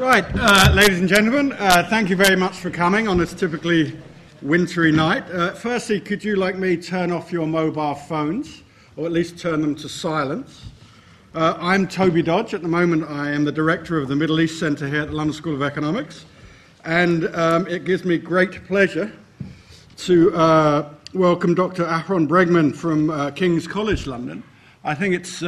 Right, uh, ladies and gentlemen, uh, thank you very much for coming on this typically wintry night. Uh, firstly, could you, like me, turn off your mobile phones, or at least turn them to silence? Uh, I'm Toby Dodge. At the moment, I am the director of the Middle East Centre here at the London School of Economics, and um, it gives me great pleasure to uh, welcome Dr. Aharon Bregman from uh, King's College London. I think it's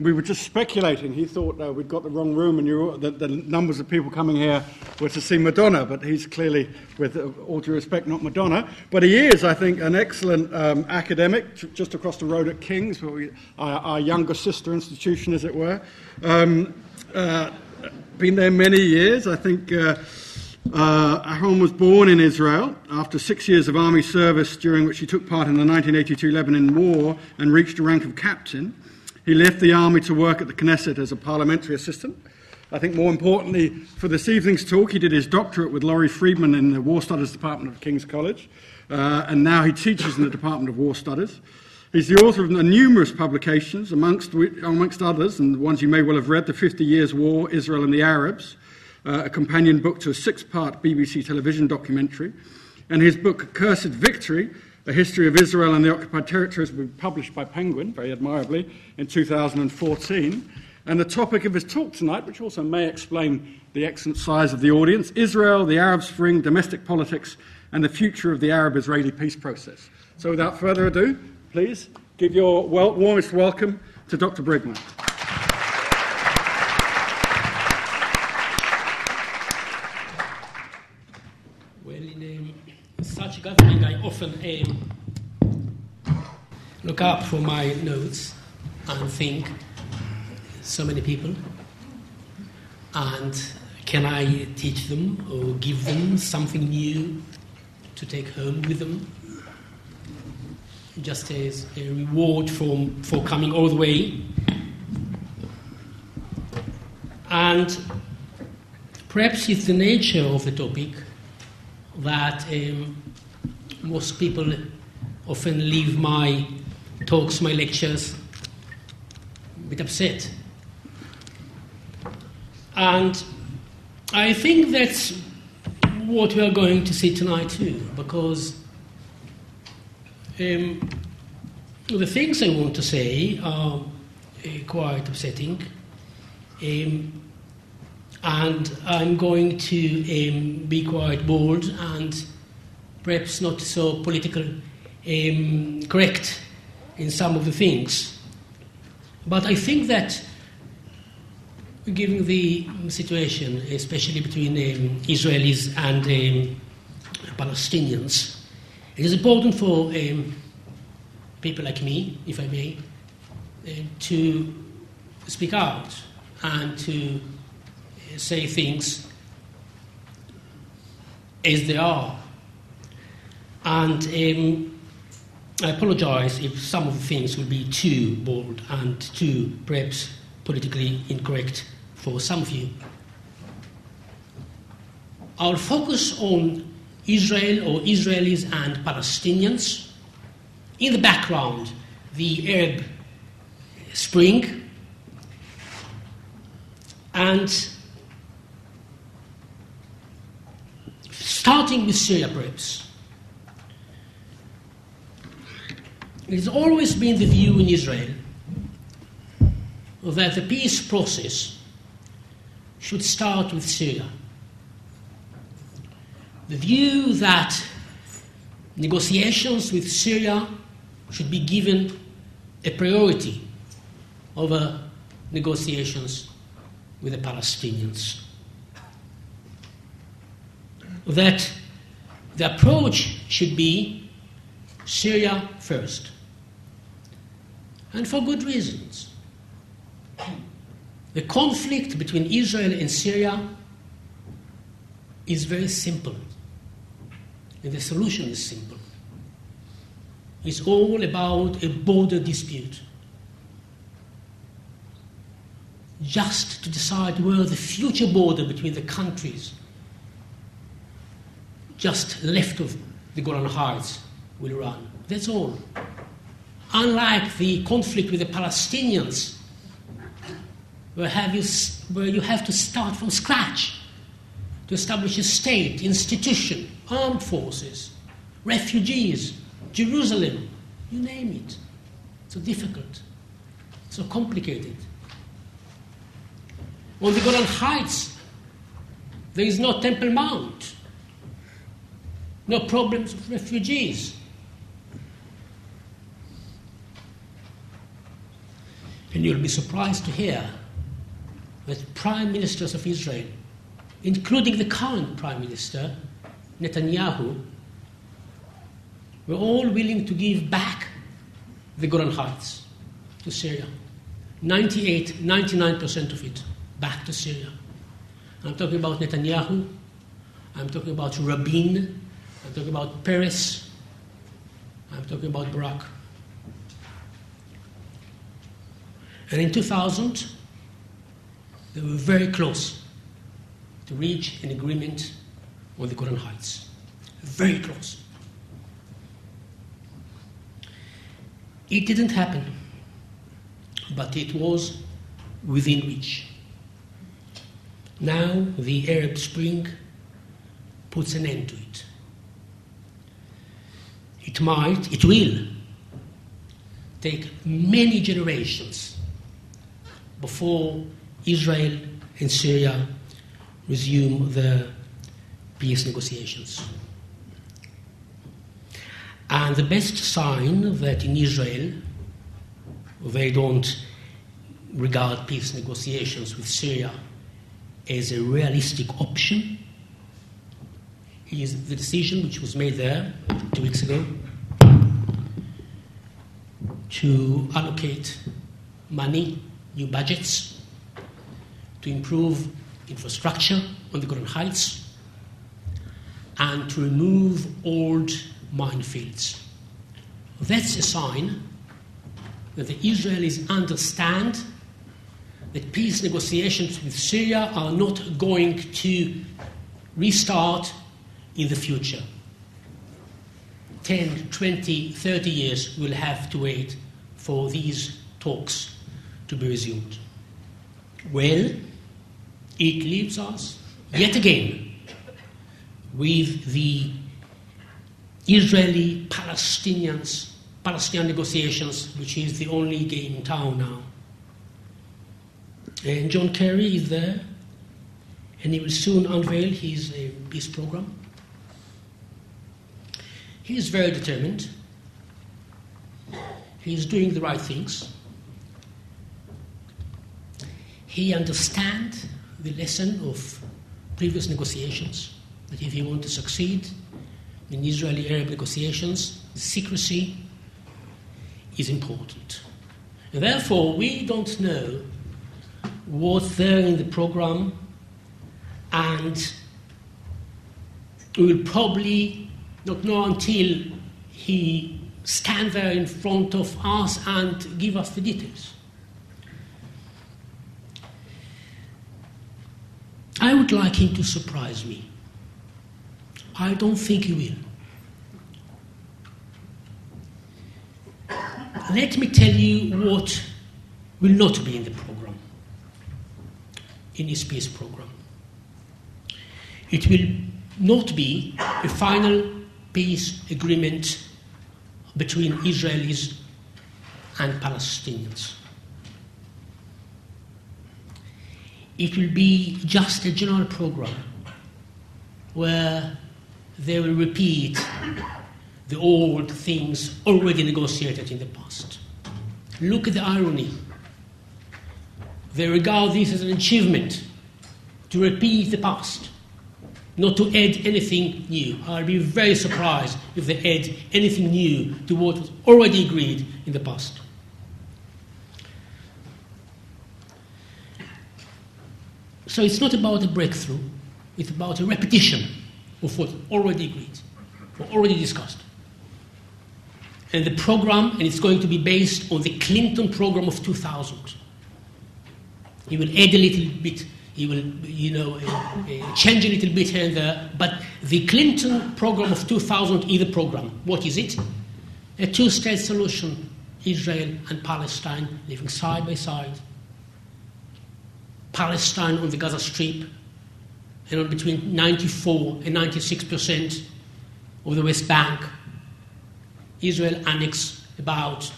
we were just speculating. He thought uh, we'd got the wrong room and you, the, the, numbers of people coming here were to see Madonna, but he's clearly, with all due respect, not Madonna. But he is, I think, an excellent um, academic just across the road at King's, we, our, our, younger sister institution, as it were. Um, uh, been there many years. I think uh, uh, Aharon was born in Israel after six years of army service, during which he took part in the 1982 Lebanon War and reached the rank of captain. He left the army to work at the Knesset as a parliamentary assistant. I think more importantly, for this evening's talk, he did his doctorate with Laurie Freedman in the War Studies Department of King's College, uh, and now he teaches in the Department of War Studies. He's the author of numerous publications, amongst, amongst others, and the ones you may well have read The 50 Years' War, Israel and the Arabs, uh, a companion book to a six part BBC television documentary, and his book, Cursed Victory, a History of Israel and the Occupied Territories was published by Penguin, very admirably, in 2014. And the topic of his talk tonight, which also may explain the excellent size of the audience Israel, the Arab Spring, domestic politics, and the future of the Arab Israeli peace process. So without further ado, please give your well, warmest welcome to Dr. Bregman. Often um, look up for my notes and think, so many people, and can I teach them or give them something new to take home with them? Just as a reward for, for coming all the way. And perhaps it's the nature of the topic that um, most people often leave my talks, my lectures, a bit upset. And I think that's what we are going to see tonight too, because um, the things I want to say are uh, quite upsetting. Um, and I'm going to um, be quite bold and perhaps not so political um, correct in some of the things. But I think that, given the situation, especially between um, Israelis and um, Palestinians, it is important for um, people like me, if I may, uh, to speak out and to say things as they are and um, I apologize if some of the things will be too bold and too, perhaps, politically incorrect for some of you. I'll focus on Israel or Israelis and Palestinians. In the background, the Arab Spring, and starting with Syria, perhaps. It has always been the view in Israel that the peace process should start with Syria. The view that negotiations with Syria should be given a priority over negotiations with the Palestinians. That the approach should be Syria first and for good reasons. The conflict between Israel and Syria is very simple, and the solution is simple. It's all about a border dispute. Just to decide where the future border between the countries just left of the Golan Heights will run. That's all unlike the conflict with the Palestinians, where, have you, where you have to start from scratch to establish a state, institution, armed forces, refugees, Jerusalem, you name it. So difficult, so complicated. On the Golan Heights, there is no Temple Mount, no problems of refugees. And you'll be surprised to hear that prime ministers of Israel, including the current prime minister, Netanyahu, were all willing to give back the Golan Heights to Syria. 98, 99% of it back to Syria. I'm talking about Netanyahu, I'm talking about Rabin, I'm talking about Peres, I'm talking about Barak. And in 2000, they were very close to reach an agreement on the Golan Heights. Very close. It didn't happen, but it was within reach. Now the Arab Spring puts an end to it. It might, it will take many generations before Israel and Syria resume the peace negotiations. And the best sign that in Israel they don't regard peace negotiations with Syria as a realistic option is the decision which was made there two weeks ago to allocate money, new budgets, to improve infrastructure on the Golan Heights, and to remove old minefields. That's a sign that the Israelis understand that peace negotiations with Syria are not going to restart in the future. 10, 20, 30 years we'll have to wait for these talks to be resumed. Well, it leaves us yet again with the Israeli Palestinians, Palestinian negotiations, which is the only game in town now. And John Kerry is there, and he will soon unveil his uh, peace program. He is very determined. He is doing the right things. He understands the lesson of previous negotiations that if you want to succeed in Israeli Arab negotiations, secrecy is important. And therefore, we don't know what's there in the program, and we will probably not know until he stand there in front of us and give us the details. I would like him to surprise me. I don't think he will. Let me tell you what will not be in the program, in his peace program. It will not be a final peace agreement between Israelis and Palestinians. It will be just a general program where they will repeat the old things already negotiated in the past. Look at the irony. They regard this as an achievement to repeat the past, not to add anything new. I'll be very surprised if they add anything new to what was already agreed in the past. So it's not about a breakthrough, it's about a repetition of what already agreed, or already discussed. And the program, and it's going to be based on the Clinton program of 2000. He will add a little bit, he will, you know, uh, uh, change a little bit here and there, but the Clinton program of 2000 is the program. What is it? A two state solution Israel and Palestine living side by side Palestine on the Gaza Strip, and on between 94 and 96 percent of the West Bank. Israel annexed about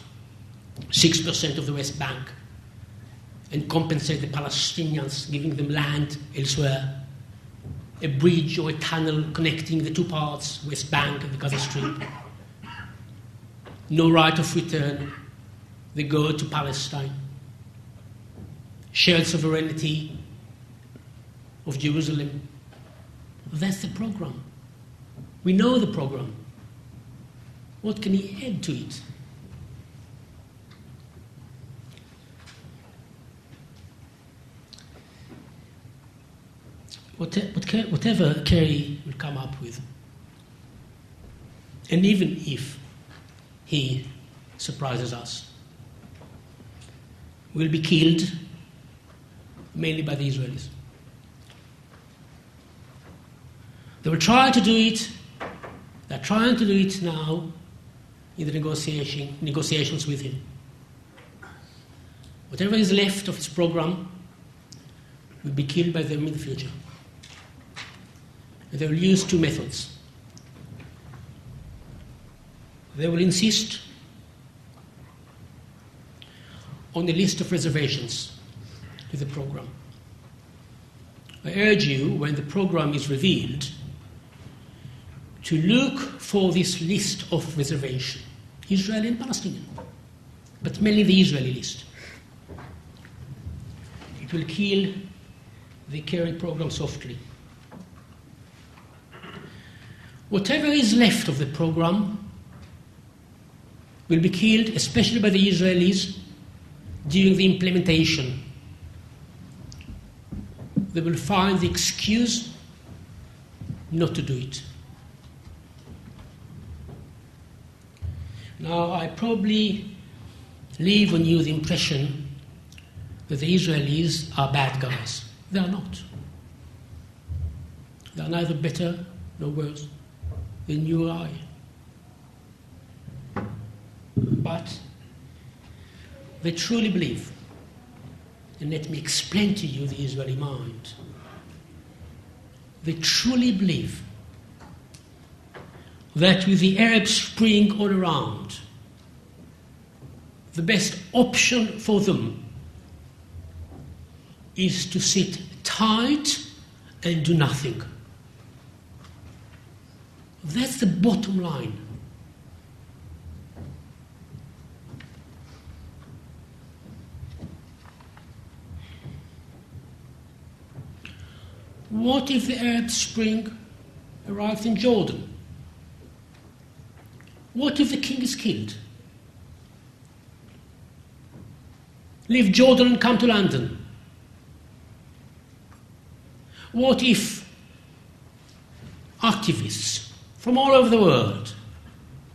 6 percent of the West Bank and compensate the Palestinians, giving them land elsewhere. A bridge or a tunnel connecting the two parts, West Bank and the Gaza Strip. No right of return. They go to Palestine. Shared sovereignty of Jerusalem. That's the program. We know the program. What can he add to it? whatever Kerry will come up with, and even if he surprises us, we'll be killed mainly by the Israelis. They will try to do it, they're trying to do it now in the negotiation, negotiations with him. Whatever is left of his program will be killed by them in the future. They will use two methods. They will insist on the list of reservations to the program. I urge you, when the program is revealed, to look for this list of reservation, Israeli and Palestinian, but mainly the Israeli list. It will kill the Kerry program softly. Whatever is left of the program will be killed, especially by the Israelis, during the implementation. They will find the excuse not to do it. Now, I probably leave on you the impression that the Israelis are bad guys. They are not. They are neither better nor worse than you or I. But they truly believe, and let me explain to you the Israeli mind. They truly believe that with the Arab Spring all around, the best option for them is to sit tight and do nothing. That's the bottom line. What if the Arab Spring arrives in Jordan? What if the king is killed? Leave Jordan and come to London. What if activists from all over the world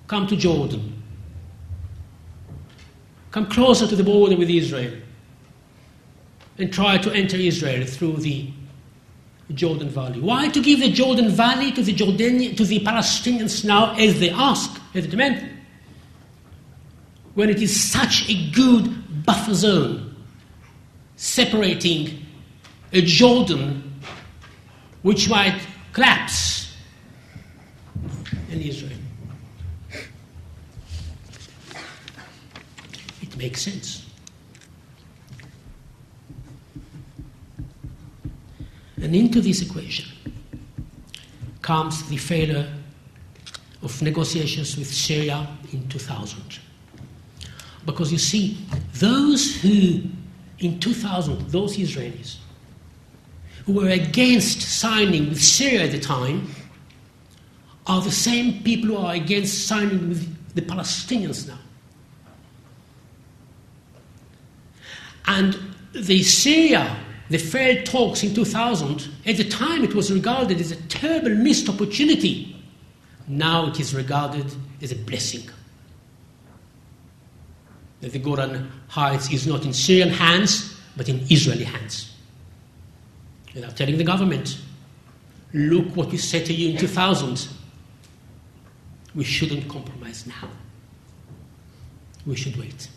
come to Jordan, come closer to the border with Israel, and try to enter Israel through the Jordan Valley. Why to give the Jordan Valley to the Jordanian, to the Palestinians now as they ask, as they demand, when it is such a good buffer zone separating a Jordan which might collapse in Israel? It makes sense. And into this equation comes the failure of negotiations with Syria in 2000. Because you see, those who, in 2000, those Israelis, who were against signing with Syria at the time, are the same people who are against signing with the Palestinians now. And the Syria the failed talks in 2000, at the time it was regarded as a terrible missed opportunity. Now it is regarded as a blessing. That the Golan Heights is not in Syrian hands, but in Israeli hands. Without telling the government, look what we said to you in 2000. We shouldn't compromise now. We should wait.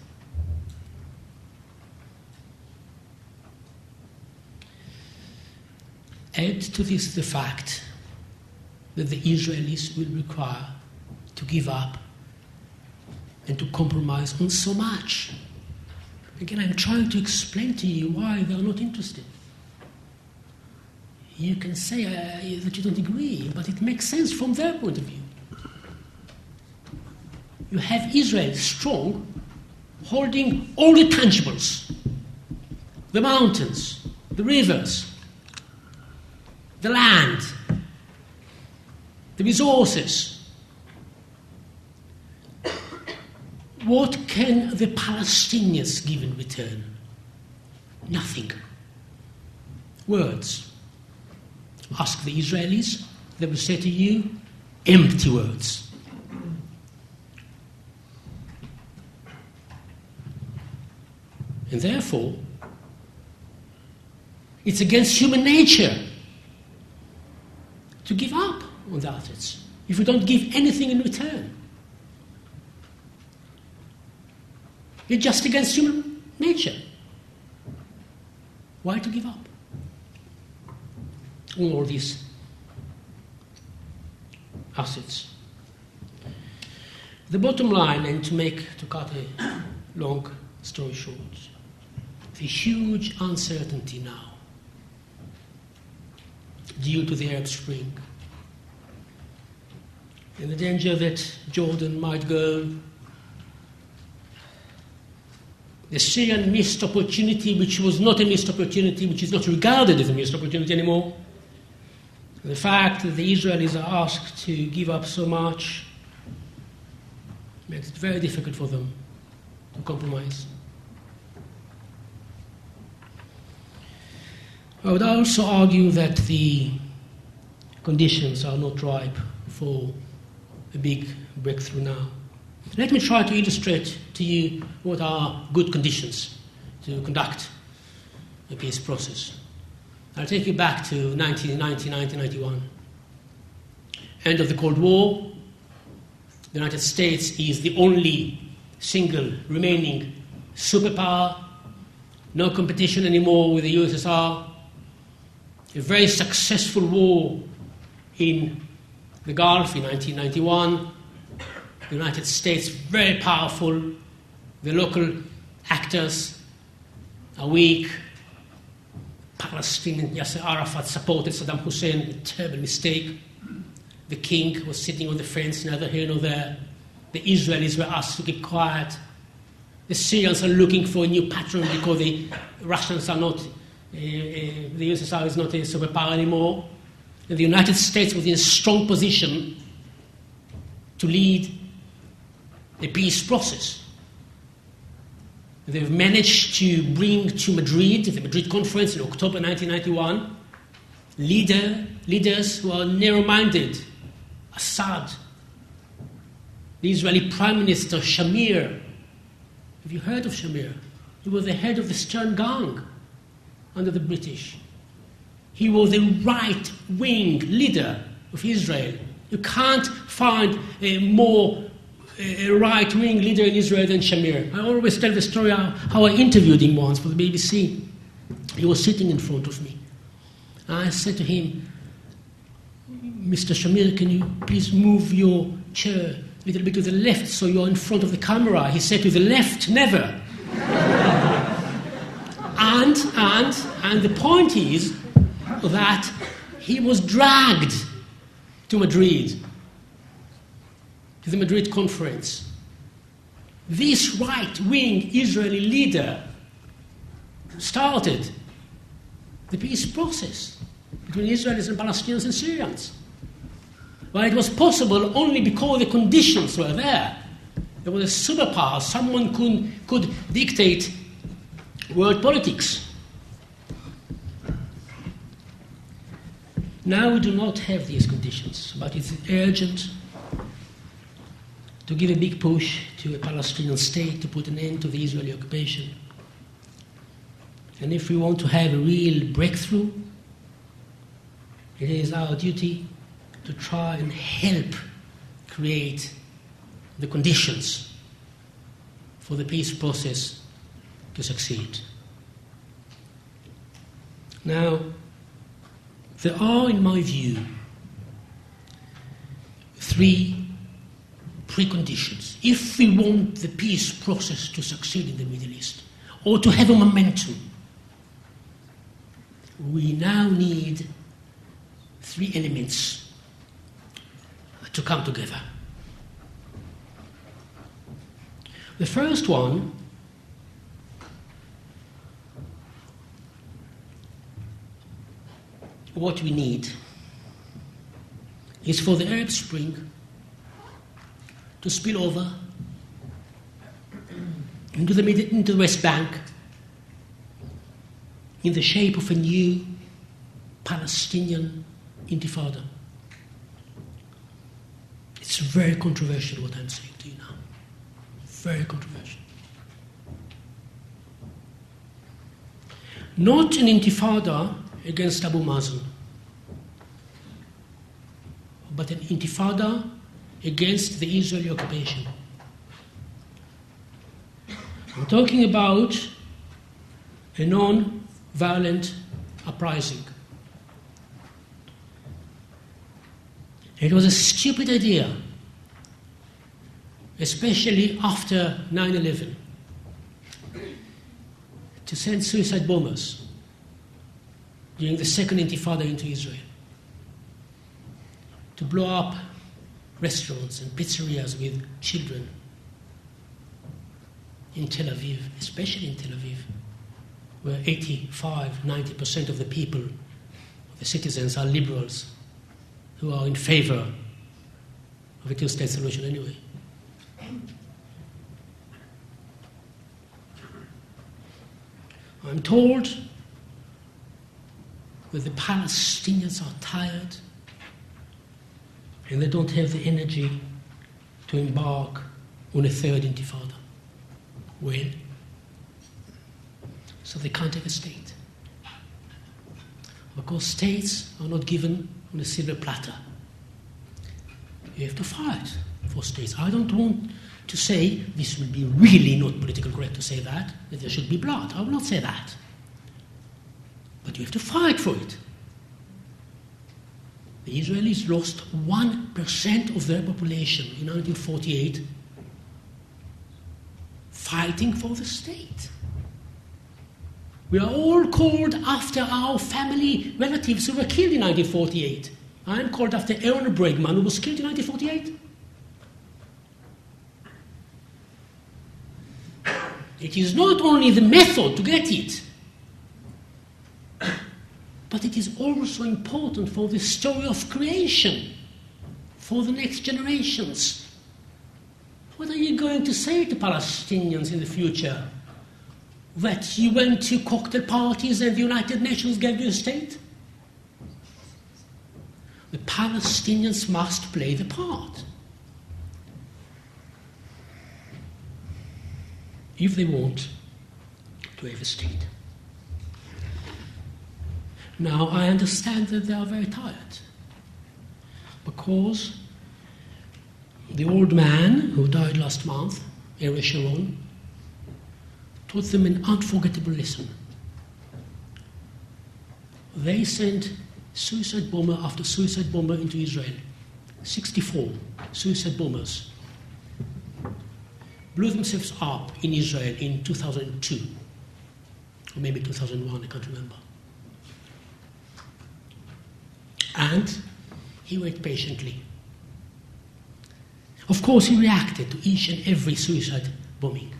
Add to this the fact that the Israelis will require to give up and to compromise on so much. Again, I'm trying to explain to you why they are not interested. You can say uh, that you don't agree, but it makes sense from their point of view. You have Israel strong, holding all the tangibles the mountains, the rivers, the land, the resources. What can the Palestinians give in return? Nothing. Words. Ask the Israelis, they will say to you, empty words. And therefore, it's against human nature to give up on the assets if we don't give anything in return. It's just against human nature. Why to give up? On all these assets. The bottom line, and to make to cut a long story short, the huge uncertainty now due to the Arab Spring. And the danger that Jordan might go. The Syrian missed opportunity, which was not a missed opportunity, which is not regarded as a missed opportunity anymore. The fact that the Israelis are asked to give up so much makes it very difficult for them to compromise. I would also argue that the conditions are not ripe for a big breakthrough now. Let me try to illustrate to you what are good conditions to conduct a peace process. I'll take you back to 1990, 1991. End of the Cold War. The United States is the only single remaining superpower. No competition anymore with the USSR a very successful war in the Gulf in 1991. The United States, very powerful. The local actors are weak. Palestinian Yasser Arafat supported Saddam Hussein, a terrible mistake. The king was sitting on the fence, neither here nor there. The Israelis were asked to keep quiet. The Syrians are looking for a new patron because the Russians are not Eh, eh, the USSR is not a superpower anymore. And the United States was in a strong position to lead the peace process. They've managed to bring to Madrid, the Madrid conference in October 1991, leader, leaders who are narrow minded. Assad, the Israeli Prime Minister Shamir. Have you heard of Shamir? He was the head of the Stern Gang under the British. He was a right wing leader of Israel. You can't find a more a right wing leader in Israel than Shamir. I always tell the story how, how I interviewed him once for the BBC. He was sitting in front of me. I said to him, Mr. Shamir, can you please move your chair a little bit to the left so you're in front of the camera? He said, To the left, never. And, and, and the point is that he was dragged to Madrid, to the Madrid conference. This right wing Israeli leader started the peace process between Israelis and Palestinians and Syrians. Well, it was possible only because the conditions were there. There was a superpower, someone could, could dictate world politics. Now we do not have these conditions, but it's urgent to give a big push to a Palestinian state to put an end to the Israeli occupation. And if we want to have a real breakthrough, it is our duty to try and help create the conditions for the peace process to succeed. Now, There are, in my view, three preconditions if we want the peace process to succeed in the Middle East or to have a momentum. We now need three elements to come together. The first one what we need is for the Arab Spring to spill over into the, into the West Bank in the shape of a new Palestinian intifada. It's very controversial what I'm saying to you now. Very controversial. Not an intifada against Abu Mazen, but an intifada against the Israeli occupation. I'm talking about a non violent uprising. It was a stupid idea, especially after 9 11, to send suicide bombers during the second intifada into Israel, to blow up restaurants and pizzerias with children in Tel Aviv, especially in Tel Aviv, where 85, 90% of the people, the citizens, are liberals who are in favor of a two state solution anyway. I'm told that the Palestinians are tired and they don't have the energy to embark on a third intifada. When? so they can't have a state. Because states are not given on a silver platter. You have to fight for states. I don't want to say this will be really not politically correct to say that, that there should be blood. I will not say that. You have to fight for it. The Israelis lost 1% of their population in 1948 fighting for the state. We are all called after our family relatives who were killed in 1948. I am called after Aaron Bregman, who was killed in 1948. It is not only the method to get it, but it is also important for the story of creation, for the next generations. What are you going to say to Palestinians in the future? That you went to cocktail parties and the United Nations gave you a state? The Palestinians must play the part. If they want to have a state. Now, I understand that they are very tired because the old man who died last month, Ariel Sharon, taught them an unforgettable lesson. They sent suicide bomber after suicide bomber into Israel. 64 suicide bombers blew themselves up in Israel in 2002, or maybe 2001, I can't remember. And he waited patiently. Of course, he reacted to each and every suicide bombing,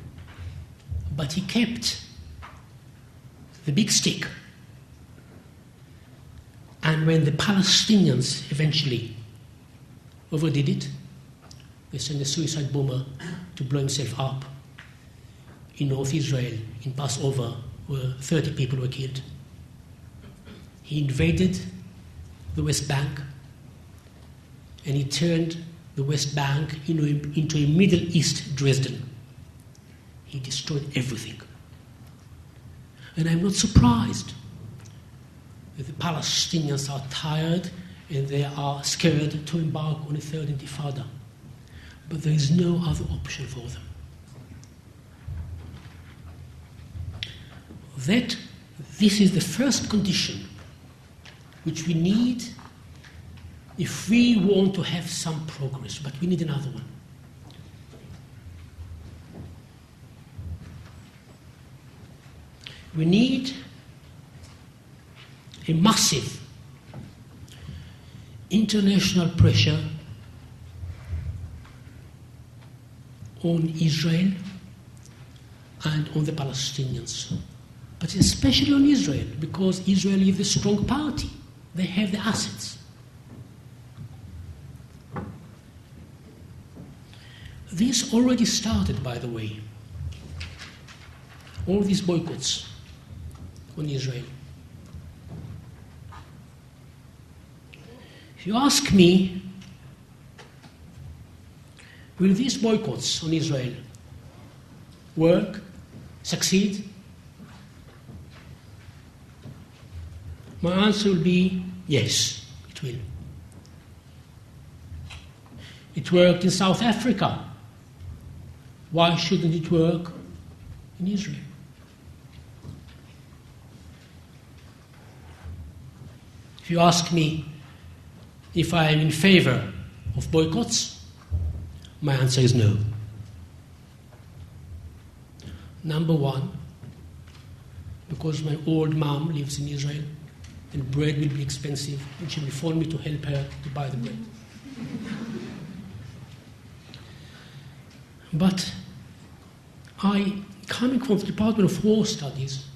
but he kept the big stick. And when the Palestinians eventually overdid it, they sent a suicide bomber to blow himself up in North Israel, in Passover, where 30 people were killed. He invaded the West Bank, and he turned the West Bank into a, into a Middle East Dresden. He destroyed everything. And I'm not surprised that the Palestinians are tired and they are scared to embark on a third intifada. But there is no other option for them. That this is the first condition which we need if we want to have some progress, but we need another one. We need a massive international pressure on Israel and on the Palestinians. But especially on Israel, because Israel is a strong party. They have the assets. This already started, by the way. All these boycotts on Israel. If you ask me, will these boycotts on Israel work, succeed? My answer will be yes, it will. It worked in South Africa. Why shouldn't it work in Israel? If you ask me if I am in favor of boycotts, my answer is no. Number one, because my old mom lives in Israel and bread will be expensive, and she will phone me to help her to buy the bread. But I, coming from the Department of War Studies,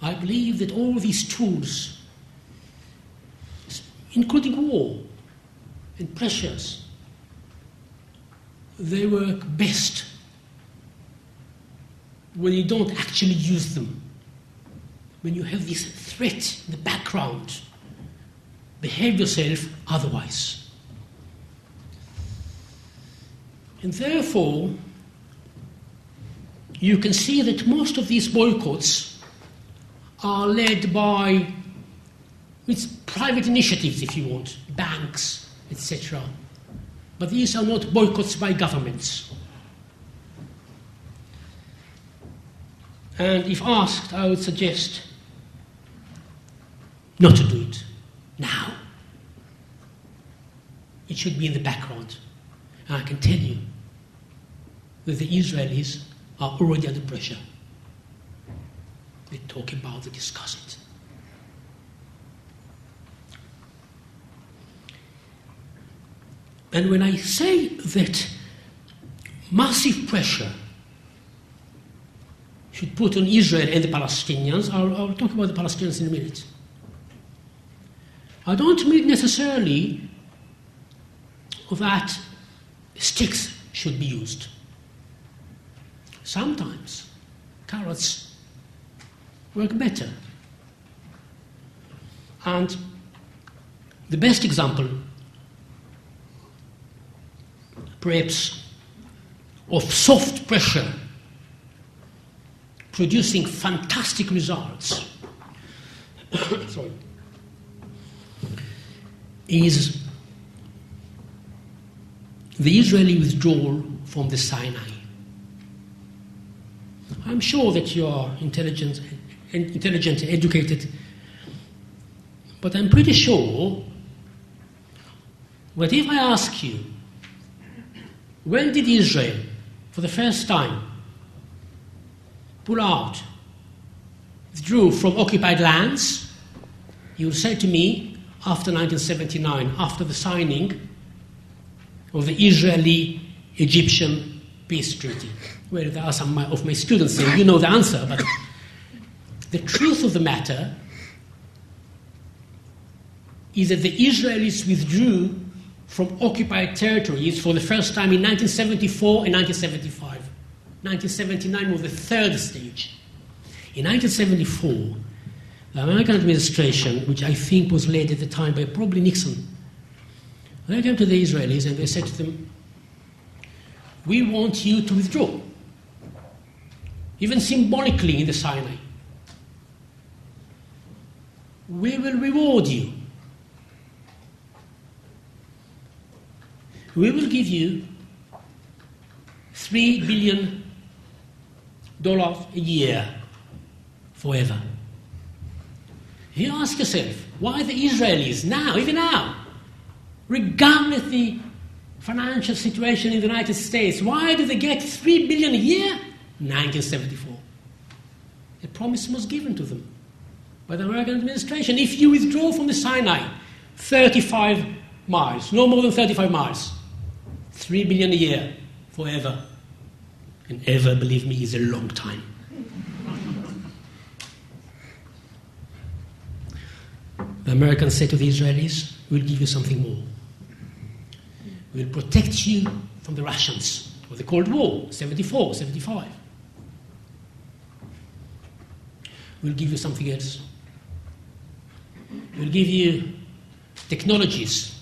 I believe that all these tools, including war and pressures, they work best when you don't actually use them. When you have this threat in the background, behave yourself otherwise. And therefore, you can see that most of these boycotts are led by it's private initiatives, if you want, banks, etc. But these are not boycotts by governments. And if asked, I would suggest not to do it now. It should be in the background. And I can tell you that the Israelis are already under pressure. They talk about, they discuss it. And when I say that massive pressure should put on Israel and the Palestinians, I'll, I'll talk about the Palestinians in a minute. I don't mean necessarily that sticks should be used. Sometimes carrots work better. And the best example, perhaps, of soft pressure producing fantastic results sorry, is the Israeli withdrawal from the Sinai. I'm sure that you are intelligent, intelligent, educated, but I'm pretty sure that if I ask you, when did Israel, for the first time, pull out, withdrew from occupied lands, you will say to me, after 1979, after the signing of the Israeli Egyptian peace treaty. Well, there are some of my students saying, you know the answer, but the truth of the matter is that the Israelis withdrew from occupied territories for the first time in 1974 and 1975. 1979 was the third stage. In 1974, the American administration, which I think was led at the time by probably Nixon, they came to the Israelis and they said to them, We want you to withdraw, even symbolically in the Sinai. We will reward you. We will give you $3 billion a year forever. You ask yourself, why the Israelis now, even now, regardless the financial situation in the United States, why do they get three billion a year? 1974. A promise was given to them by the American administration. If you withdraw from the Sinai 35 miles, no more than 35 miles, 3 billion a year forever. And ever, believe me, is a long time. The Americans say to the Israelis, We'll give you something more. We'll protect you from the Russians of the Cold War, 74, 75. We'll give you something else. We'll give you technologies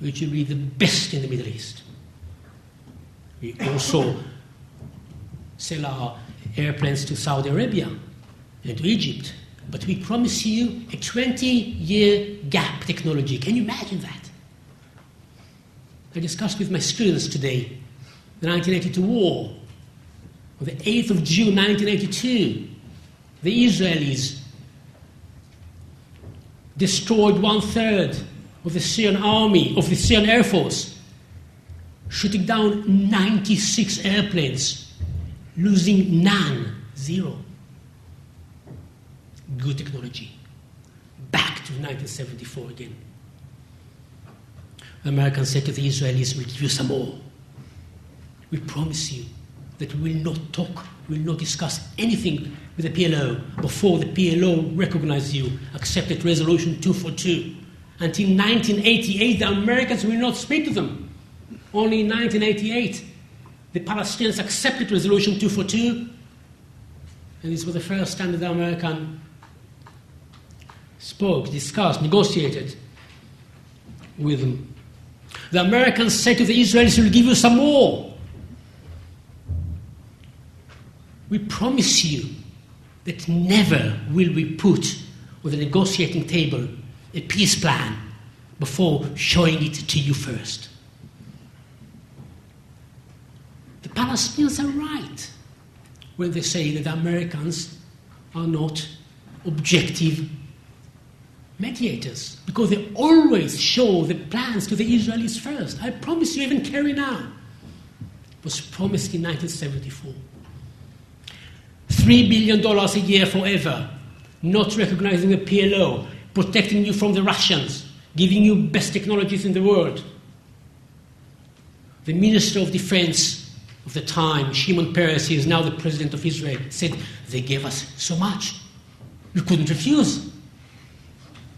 which will be the best in the Middle East. We also sell our airplanes to Saudi Arabia and to Egypt, but we promise you a 20 year gap technology. Can you imagine that? I discussed with my students today the 1982 war, on the 8th of June 1982. The Israelis destroyed one third of the Syrian army, of the Syrian Air Force, shooting down 96 airplanes, losing none, zero. Good technology. Back to 1974 again. The Americans said to the Israelis, We'll give you some more. We promise you that we will not talk, we will not discuss anything with the PLO before the PLO recognizes you, accepted Resolution 242. Until 1988, the Americans will not speak to them. Only in 1988, the Palestinians accepted Resolution 242, and this was the first time that the American spoke, discussed, negotiated with them. The Americans said to the Israelis, We'll give you some more. We promise you that never will we put on the negotiating table a peace plan before showing it to you first. The Palestinians are right when they say that the Americans are not objective mediators because they always show the plans to the Israelis first. I promise you, even Kerry now was promised in 1974. $3 billion a year forever, not recognizing the PLO, protecting you from the Russians, giving you best technologies in the world. The Minister of Defense of the time, Shimon Peres, he is now the President of Israel, said, They gave us so much. We couldn't refuse.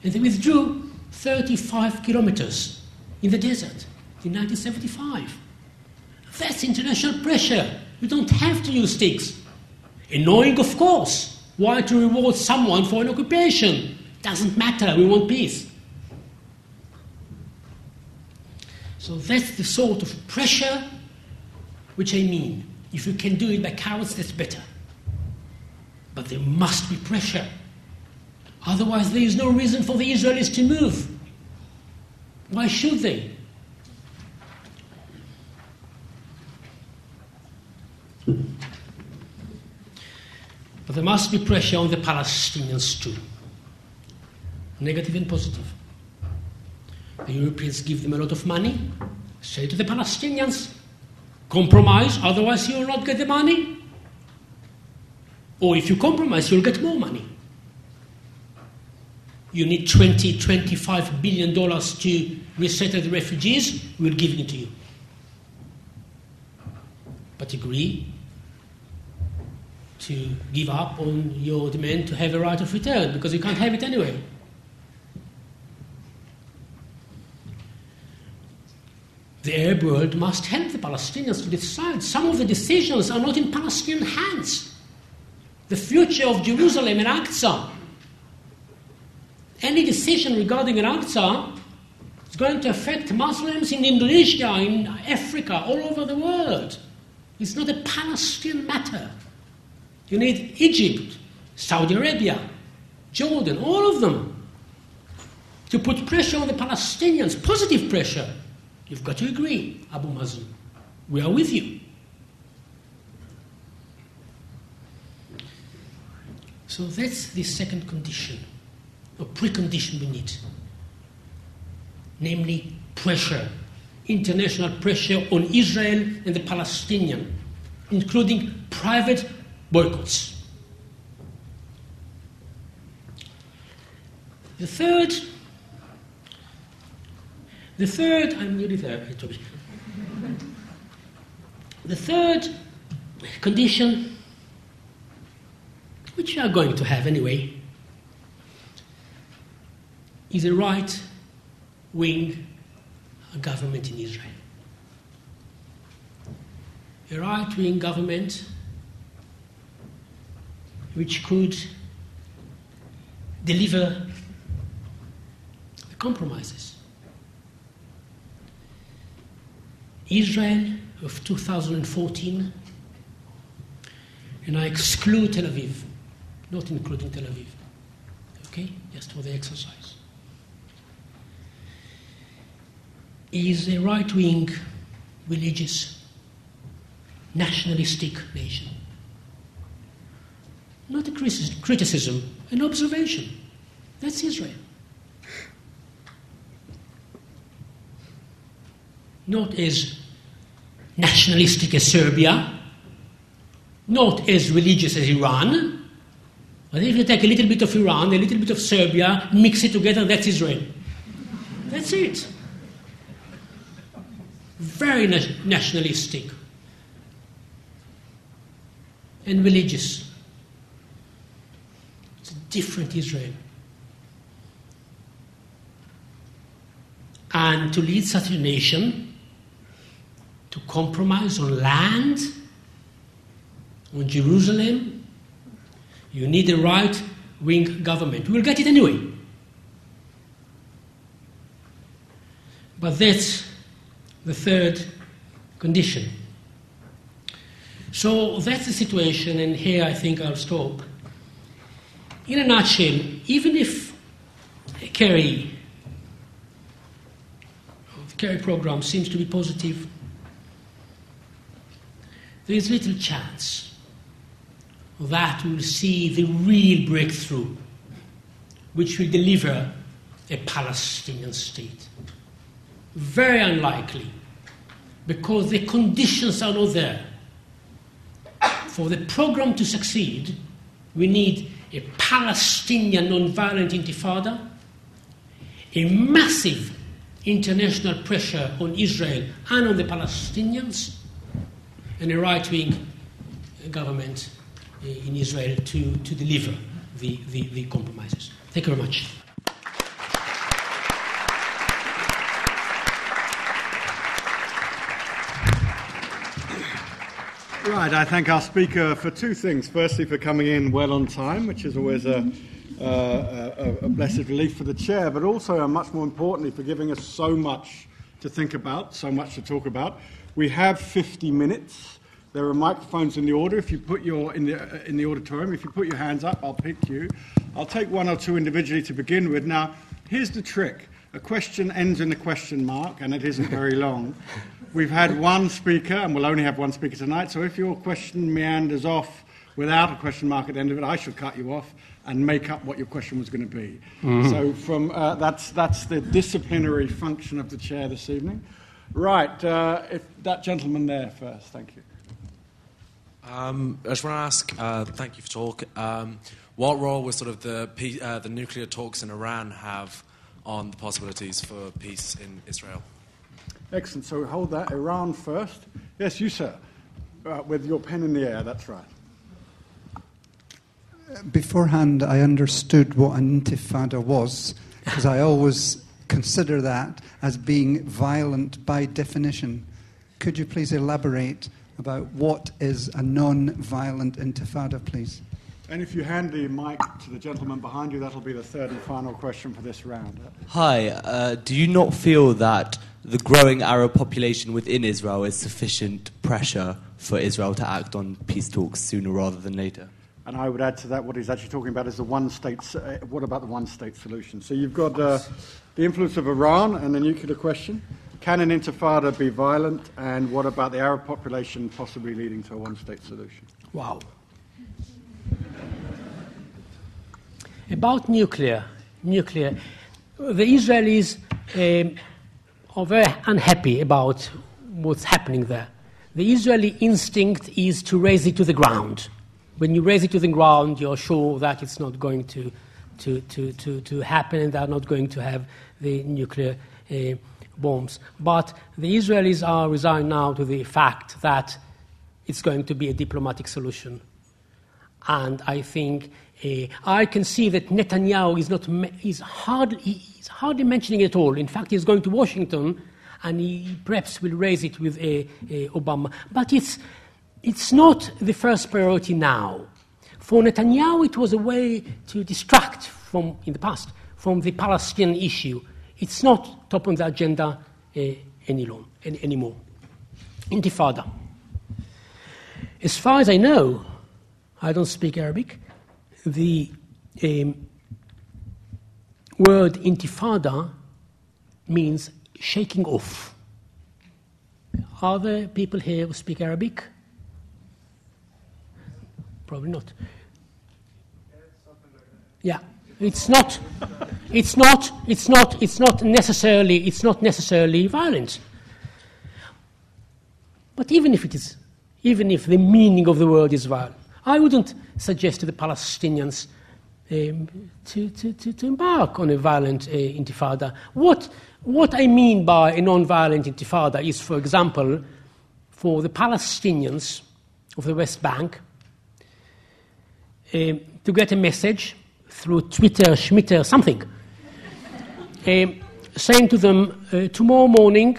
And they withdrew 35 kilometers in the desert in 1975. That's international pressure. You don't have to use sticks. Annoying, of course. Why to reward someone for an occupation? Doesn't matter, we want peace. So that's the sort of pressure which I mean. If you can do it by cowards, that's better. But there must be pressure. Otherwise, there is no reason for the Israelis to move. Why should they? But there must be pressure on the Palestinians too, negative and positive. The Europeans give them a lot of money, say to the Palestinians, compromise, otherwise you will not get the money. Or if you compromise, you'll get more money. You need 20, 25 billion dollars to resettle the refugees, we'll give it to you. But agree to give up on your demand to have a right of return because you can't have it anyway. The Arab world must help the Palestinians to decide. Some of the decisions are not in Palestinian hands. The future of Jerusalem and Aqsa. Any decision regarding an Aqsa is going to affect Muslims in Indonesia, in Africa, all over the world. It's not a Palestinian matter. You need Egypt, Saudi Arabia, Jordan, all of them to put pressure on the Palestinians, positive pressure. You've got to agree, Abu Mazen. We are with you. So So that's the second condition, or precondition we need. Namely, pressure, international pressure on Israel and the Palestinian, including private boycotts. The third, the third, I'm nearly there, Toby. The third condition, which we are going to have anyway, is a right wing government in Israel. A right wing government which could deliver the compromises. Israel of 2014, and I exclude Tel Aviv, not including Tel Aviv, okay, just for the exercise, is a right wing, religious, nationalistic nation. Not a criticism, an observation. That's Israel. Not as nationalistic as Serbia, not as religious as Iran. But if you take a little bit of Iran, a little bit of Serbia, mix it together, that's Israel. That's it. Very na- nationalistic and religious. It's a different Israel. And to lead such a nation to compromise on land, on Jerusalem, you need a right wing government. We will get it anyway. But that's the third condition. So that's the situation, and here I think I'll stop. In a nutshell, even if Kerry, the Kerry program seems to be positive, there is little chance that we'll see the real breakthrough which will deliver a Palestinian state. Very unlikely, because the conditions are not there. For the program to succeed, we need a Palestinian non-violent intifada, a massive international pressure on Israel and on the Palestinians, and a right wing government eh, in Israel to, to deliver the, the, the compromises. Thank you very much. Right, I thank our speaker for two things. Firstly, for coming in well on time, which is always a, uh, a, a, blessed relief for the chair, but also, and much more importantly, for giving us so much to think about, so much to talk about. We have 50 minutes. There are microphones in the order. If you put your in the in the auditorium, if you put your hands up, I'll pick you. I'll take one or two individually to begin with. Now, here's the trick: a question ends in a question mark, and it isn't very long. We've had one speaker, and we'll only have one speaker tonight. So if your question meanders off without a question mark at the end of it, I shall cut you off and make up what your question was going to be. Mm-hmm. So from uh, that's that's the disciplinary function of the chair this evening. Right, uh, if that gentleman there first, thank you. Um, I just want to ask. Uh, thank you for talk. Um, what role will sort of the uh, the nuclear talks in Iran have on the possibilities for peace in Israel? Excellent. So hold that. Iran first. Yes, you, sir. Uh, with your pen in the air, that's right. Beforehand, I understood what an intifada was, because I always consider that as being violent by definition. Could you please elaborate about what is a non violent intifada, please? And if you hand the mic to the gentleman behind you, that'll be the third and final question for this round. Hi. Uh, do you not feel that the growing Arab population within Israel is sufficient pressure for Israel to act on peace talks sooner rather than later? And I would add to that what he's actually talking about is the one state. Uh, what about the one state solution? So you've got uh, the influence of Iran and the nuclear question. Can an intifada be violent? And what about the Arab population possibly leading to a one state solution? Wow. About nuclear, nuclear, the Israelis um, are very unhappy about what's happening there. The Israeli instinct is to raze it to the ground. When you raze it to the ground, you're sure that it's not going to, to, to, to, to happen and they're not going to have the nuclear uh, bombs. But the Israelis are resigned now to the fact that it's going to be a diplomatic solution. And I think uh, I can see that Netanyahu is not he's hardly, hardly mentioning it at all. In fact, he's going to Washington and he perhaps will raise it with uh, uh, Obama. But it's, it's not the first priority now. For Netanyahu, it was a way to distract from, in the past, from the Palestinian issue. It's not top on the agenda uh, any long, any, anymore. Intifada. As far as I know, I don't speak Arabic, the um, word intifada means shaking off. Are there people here who speak Arabic? Probably not. Yeah, it's not. It's not. It's not. It's not necessarily. It's not necessarily violent. But even if it is, even if the meaning of the word is violent, I wouldn't suggest to the Palestinians to, to, to, to, embark on a violent uh, intifada. What, what I mean by a non-violent intifada is, for example, for the Palestinians of the West Bank um, to get a message through Twitter, Schmitter, something, um, saying to them, uh, tomorrow morning,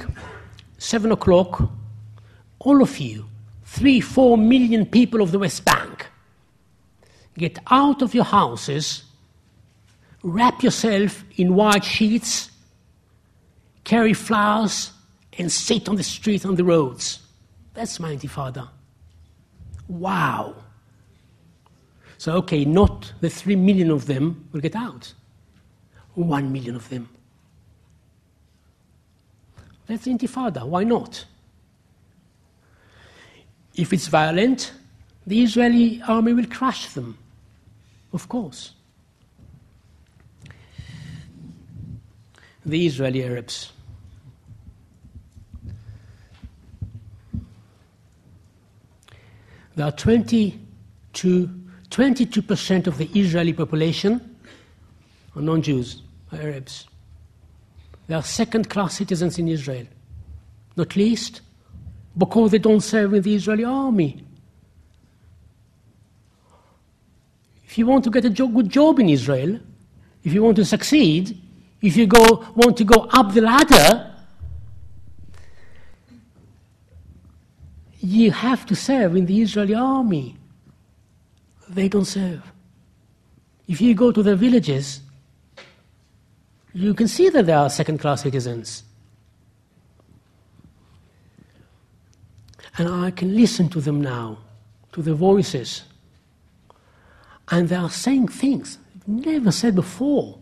7 o'clock, all of you, three, four million people of the West Bank, get out of your houses, wrap yourself in white sheets, carry flowers, and sit on the street on the roads. That's my intifada. Wow. So, okay, not the three million of them will get out, one million of them. That's intifada. Why not? If it's violent, the Israeli army will crush them, of course. The Israeli Arabs. There are 22, 22% of the Israeli population are non Jews, are Arabs. They are second class citizens in Israel, not least because they don't serve in the Israeli army. If you want to get a good job in Israel, if you want to succeed, if you go, want to go up the ladder, you have to serve in the Israeli army. They don't serve. If you go to their villages, you can see that they are second class citizens. And I can listen to them now, to their voices. And they are saying things never said before.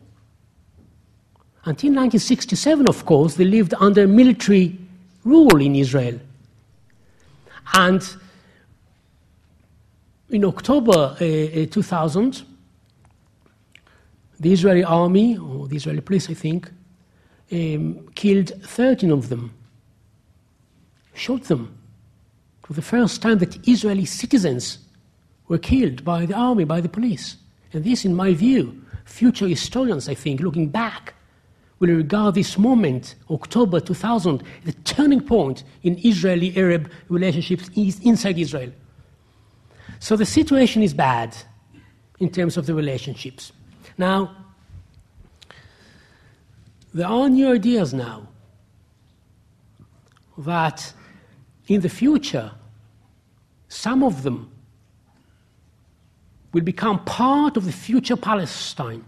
Until 1967, of course, they lived under military rule in Israel. And in October uh, 2000, the Israeli army, or the Israeli police, I think, um, killed 13 of them, shot them. For the first time that Israeli citizens were killed by the army, by the police. And this, in my view, future historians, I think, looking back, will regard this moment, October 2000, the turning point in Israeli Arab relationships inside Israel. So the situation is bad in terms of the relationships. Now, there are new ideas now that in the future, some of them will become part of the future Palestine.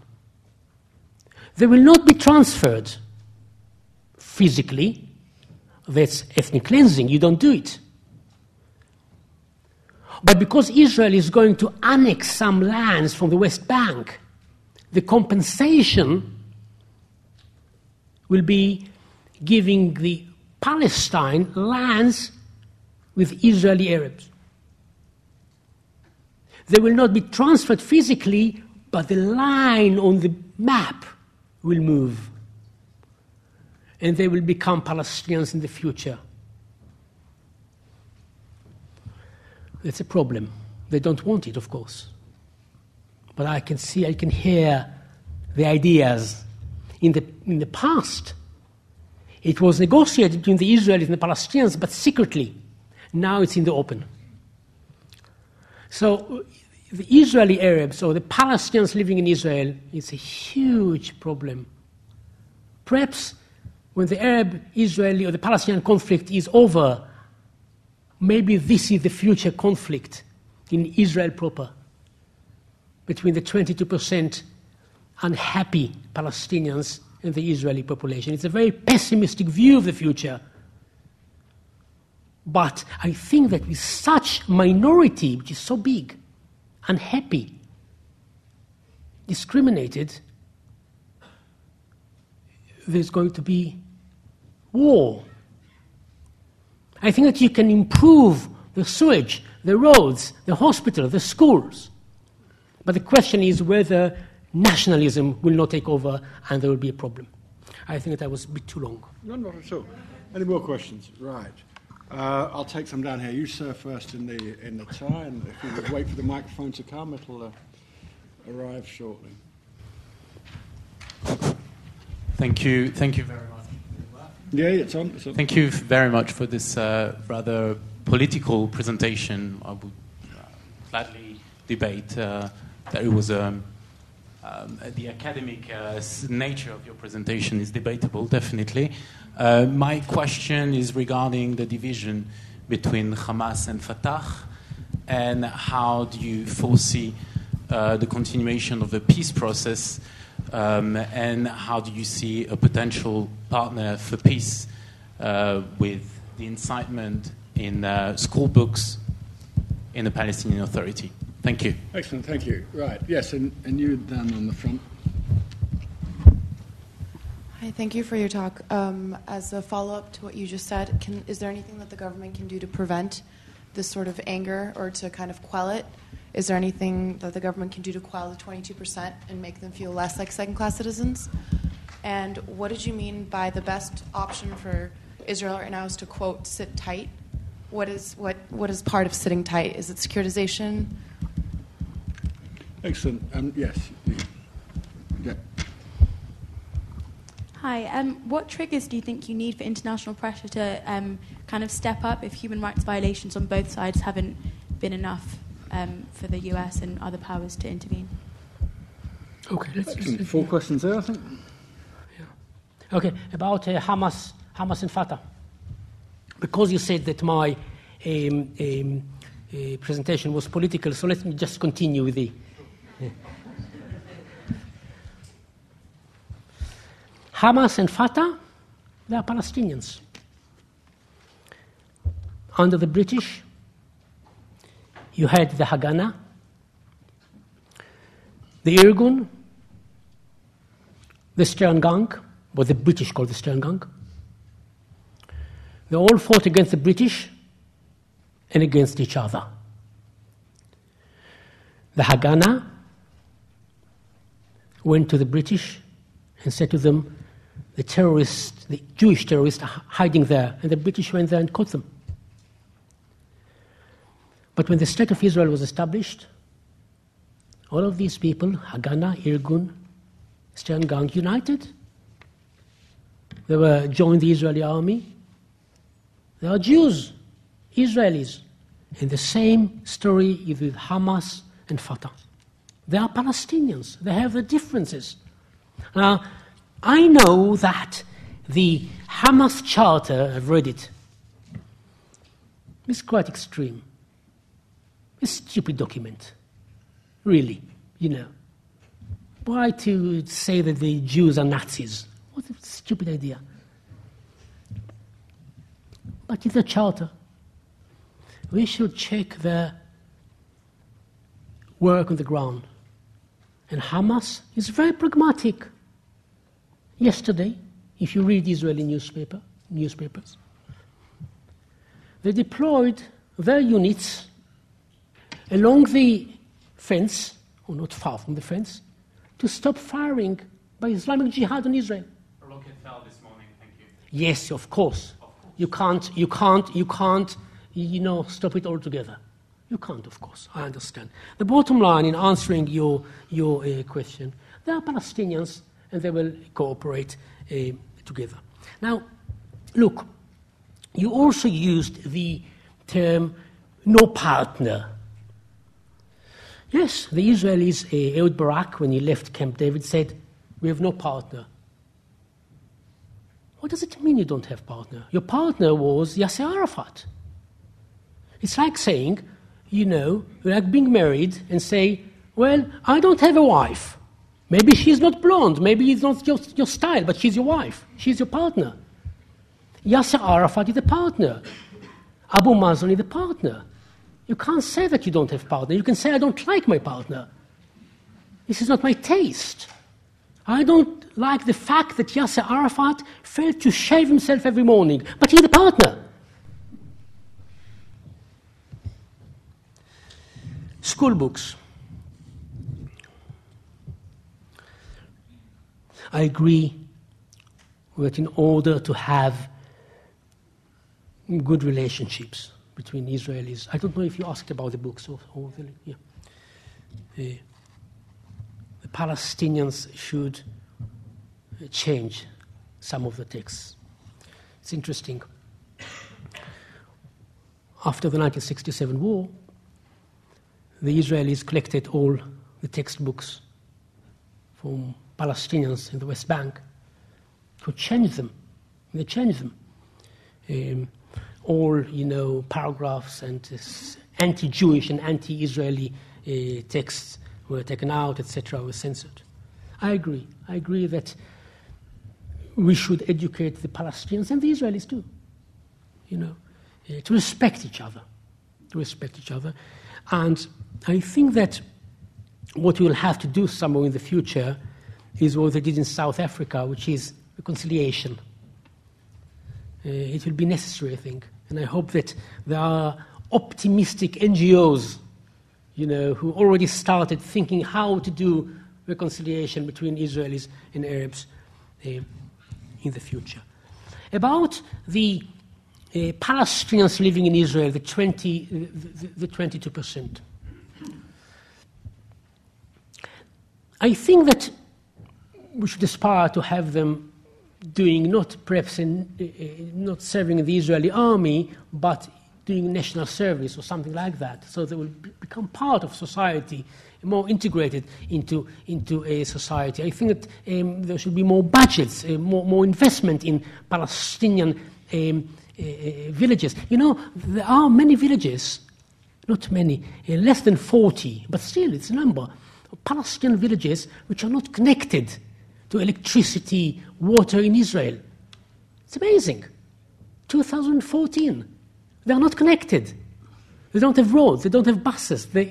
They will not be transferred physically. That's ethnic cleansing. You don't do it. But because Israel is going to annex some lands from the West Bank, the compensation will be giving the Palestine lands with Israeli Arabs. They will not be transferred physically, But the line on the map will move. And they will become Palestinians in the future. It's a problem. They don't want it, of course. But I can see, I can hear the ideas. In the, in the past, it was negotiated between the Israelis and the Palestinians, but secretly. Now it's in the open. So the Israeli Arabs or the Palestinians living in Israel is a huge problem. Perhaps when the Arab Israeli or the Palestinian conflict is over, maybe this is the future conflict in Israel proper between the 22% unhappy Palestinians and the Israeli population. It's a very pessimistic view of the future. But I think that with such minority, which is so big, unhappy, discriminated, there's going to be war. I think that you can improve the sewage, the roads, the hospital, the schools. But the question is whether nationalism will not take over and there will be a problem. I think that I was a bit too long. No, not at all. Any more questions? Right. Uh, I'll take some down here. You, sir, first in the in the tie, and if you would wait for the microphone to come, it'll uh, arrive shortly. Thank you. Thank you very much. Yeah, it's on. It's on. Thank you very much for this uh, rather political presentation. I would uh, gladly debate uh, that it was um, um, the academic uh, nature of your presentation is debatable, definitely. Uh, my question is regarding the division between Hamas and Fatah, and how do you foresee uh, the continuation of the peace process, um, and how do you see a potential partner for peace uh, with the incitement in uh, school books in the Palestinian Authority? Thank you. Excellent. Thank you. Right. Yes, and, and you down on the front. Hi, thank you for your talk. Um, as a follow up to what you just said, can, is there anything that the government can do to prevent this sort of anger or to kind of quell it? Is there anything that the government can do to quell the 22% and make them feel less like second class citizens? And what did you mean by the best option for Israel right now is to quote, sit tight? What is, what, what is part of sitting tight? Is it securitization? Excellent. Um, yes. Yeah. Hi. Um, what triggers do you think you need for international pressure to um, kind of step up if human rights violations on both sides haven't been enough um, for the US and other powers to intervene? Okay, let's Excellent. Four questions there, I think. Yeah. Okay, about uh, Hamas, Hamas and Fatah. Because you said that my um, um, uh, presentation was political, so let me just continue with the. Hamas and Fatah, they are Palestinians. Under the British, you had the Haganah, the Irgun, the Stern Gang, what the British called the Stern Gang. They all fought against the British and against each other. The Haganah went to the British and said to them, the terrorists, the Jewish terrorists, are hiding there. And the British went there and caught them. But when the State of Israel was established, all of these people, Haganah, Irgun, Stern Gang, united. They were joined the Israeli army. They are Jews, Israelis. And the same story is with Hamas and Fatah. They are Palestinians. They have their differences. Now, I know that the Hamas Charter, I've read it. is quite extreme. It's a stupid document. Really, you know. Why to say that the Jews are Nazis? What a stupid idea. But it's a charter. We should check their work on the ground. And Hamas is very pragmatic. Yesterday, if you read Israeli newspaper, newspapers, they deployed their units along the fence or not far from the fence, to stop firing by Islamic Jihad on Israel. A rocket fell this morning, thank you. Yes, of course. You can't, you can't, you can't, you know, stop it altogether. You can't, of course. I understand. The bottom line in answering your, your uh, question, they are Palestinians and they will cooperate uh, together. Now, look, you also used the term no partner. Yes, the Israelis, uh, Ehud Barak, when he left Camp David, said, We have no partner. What does it mean you don't have partner? Your partner was Yasser Arafat. It's like saying, you know, like being married and say, well, I don't have a wife. Maybe she's not blonde, maybe it's not your, your style, but she's your wife. She's your partner. Yasser Arafat is the partner. Abu Mazen is the partner. You can't say that you don't have a partner. You can say, I don't like my partner. This is not my taste. I don't like the fact that Yasser Arafat failed to shave himself every morning, but he's a partner. School books. I agree that in order to have good relationships between Israelis, I don't know if you asked about the books yeah. The Palestinians should change some of the texts. It's interesting. After the 1967 war, the Israelis collected all the textbooks from Palestinians in the West Bank to change them. They changed them. Um, all, you know, paragraphs and uh, anti-Jewish and anti-Israeli uh, texts were taken out, etc., were censored. I agree. I agree that we should educate the Palestinians and the Israelis too, you know, uh, to respect each other, to respect each other. And I think that what we will have to do somewhere in the future is what they did in South Africa, which is reconciliation. Uh, it will be necessary, I think. And I hope that there are optimistic NGOs, you know, who already started thinking how to do reconciliation between Israelis and Arabs uh, in the future. About the uh, Palestinians living in Israel, the, 20, the, the 22%. I think that we should aspire to have them doing not perhaps uh, not serving in the Israeli army, but doing national service or something like that. So they will become part of society, more integrated into, into a society. I think that um, there should be more budgets, uh, more, more investment in Palestinian um, uh, villages. You know, there are many villages, not many, less than 40, but still it's a number, of Palestinian villages which are not connected to electricity, water in Israel. It's amazing. 2014. They are not connected. They don't have roads. They don't have buses. They,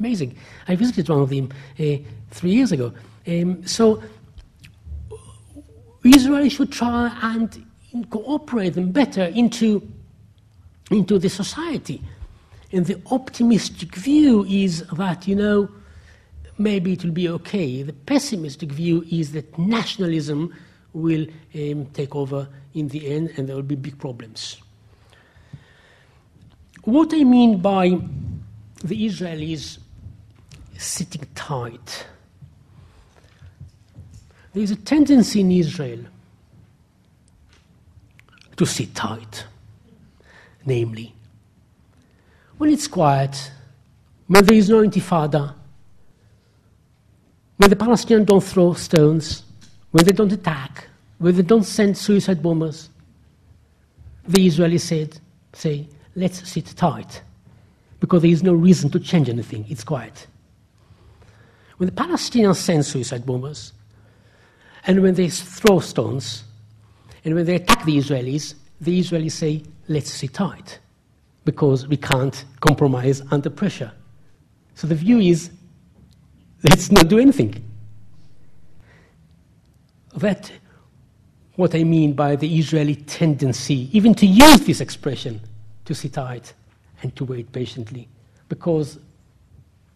amazing. I visited one of them uh, three years ago. Um, so Israel should try and incorporate them better into, into the society. And the optimistic view is that, you know, maybe it will be okay. The pessimistic view is that nationalism will um, take over in the end and there will be big problems. What I mean by the Israelis sitting tight, there is a tendency in Israel to sit tight, namely, when it's quiet, when there is no intifada, when the Palestinians don't throw stones, when they don't attack, when they don't send suicide bombers, the Israelis said, say, let's sit tight, because there is no reason to change anything, it's quiet. When the Palestinians send suicide bombers, and when they throw stones, and when they attack the Israelis, the Israelis say, let's sit tight, because we can't compromise under pressure. So the view is, let's not do anything. That what I mean by the Israeli tendency, even to use this expression, to sit tight and to wait patiently, because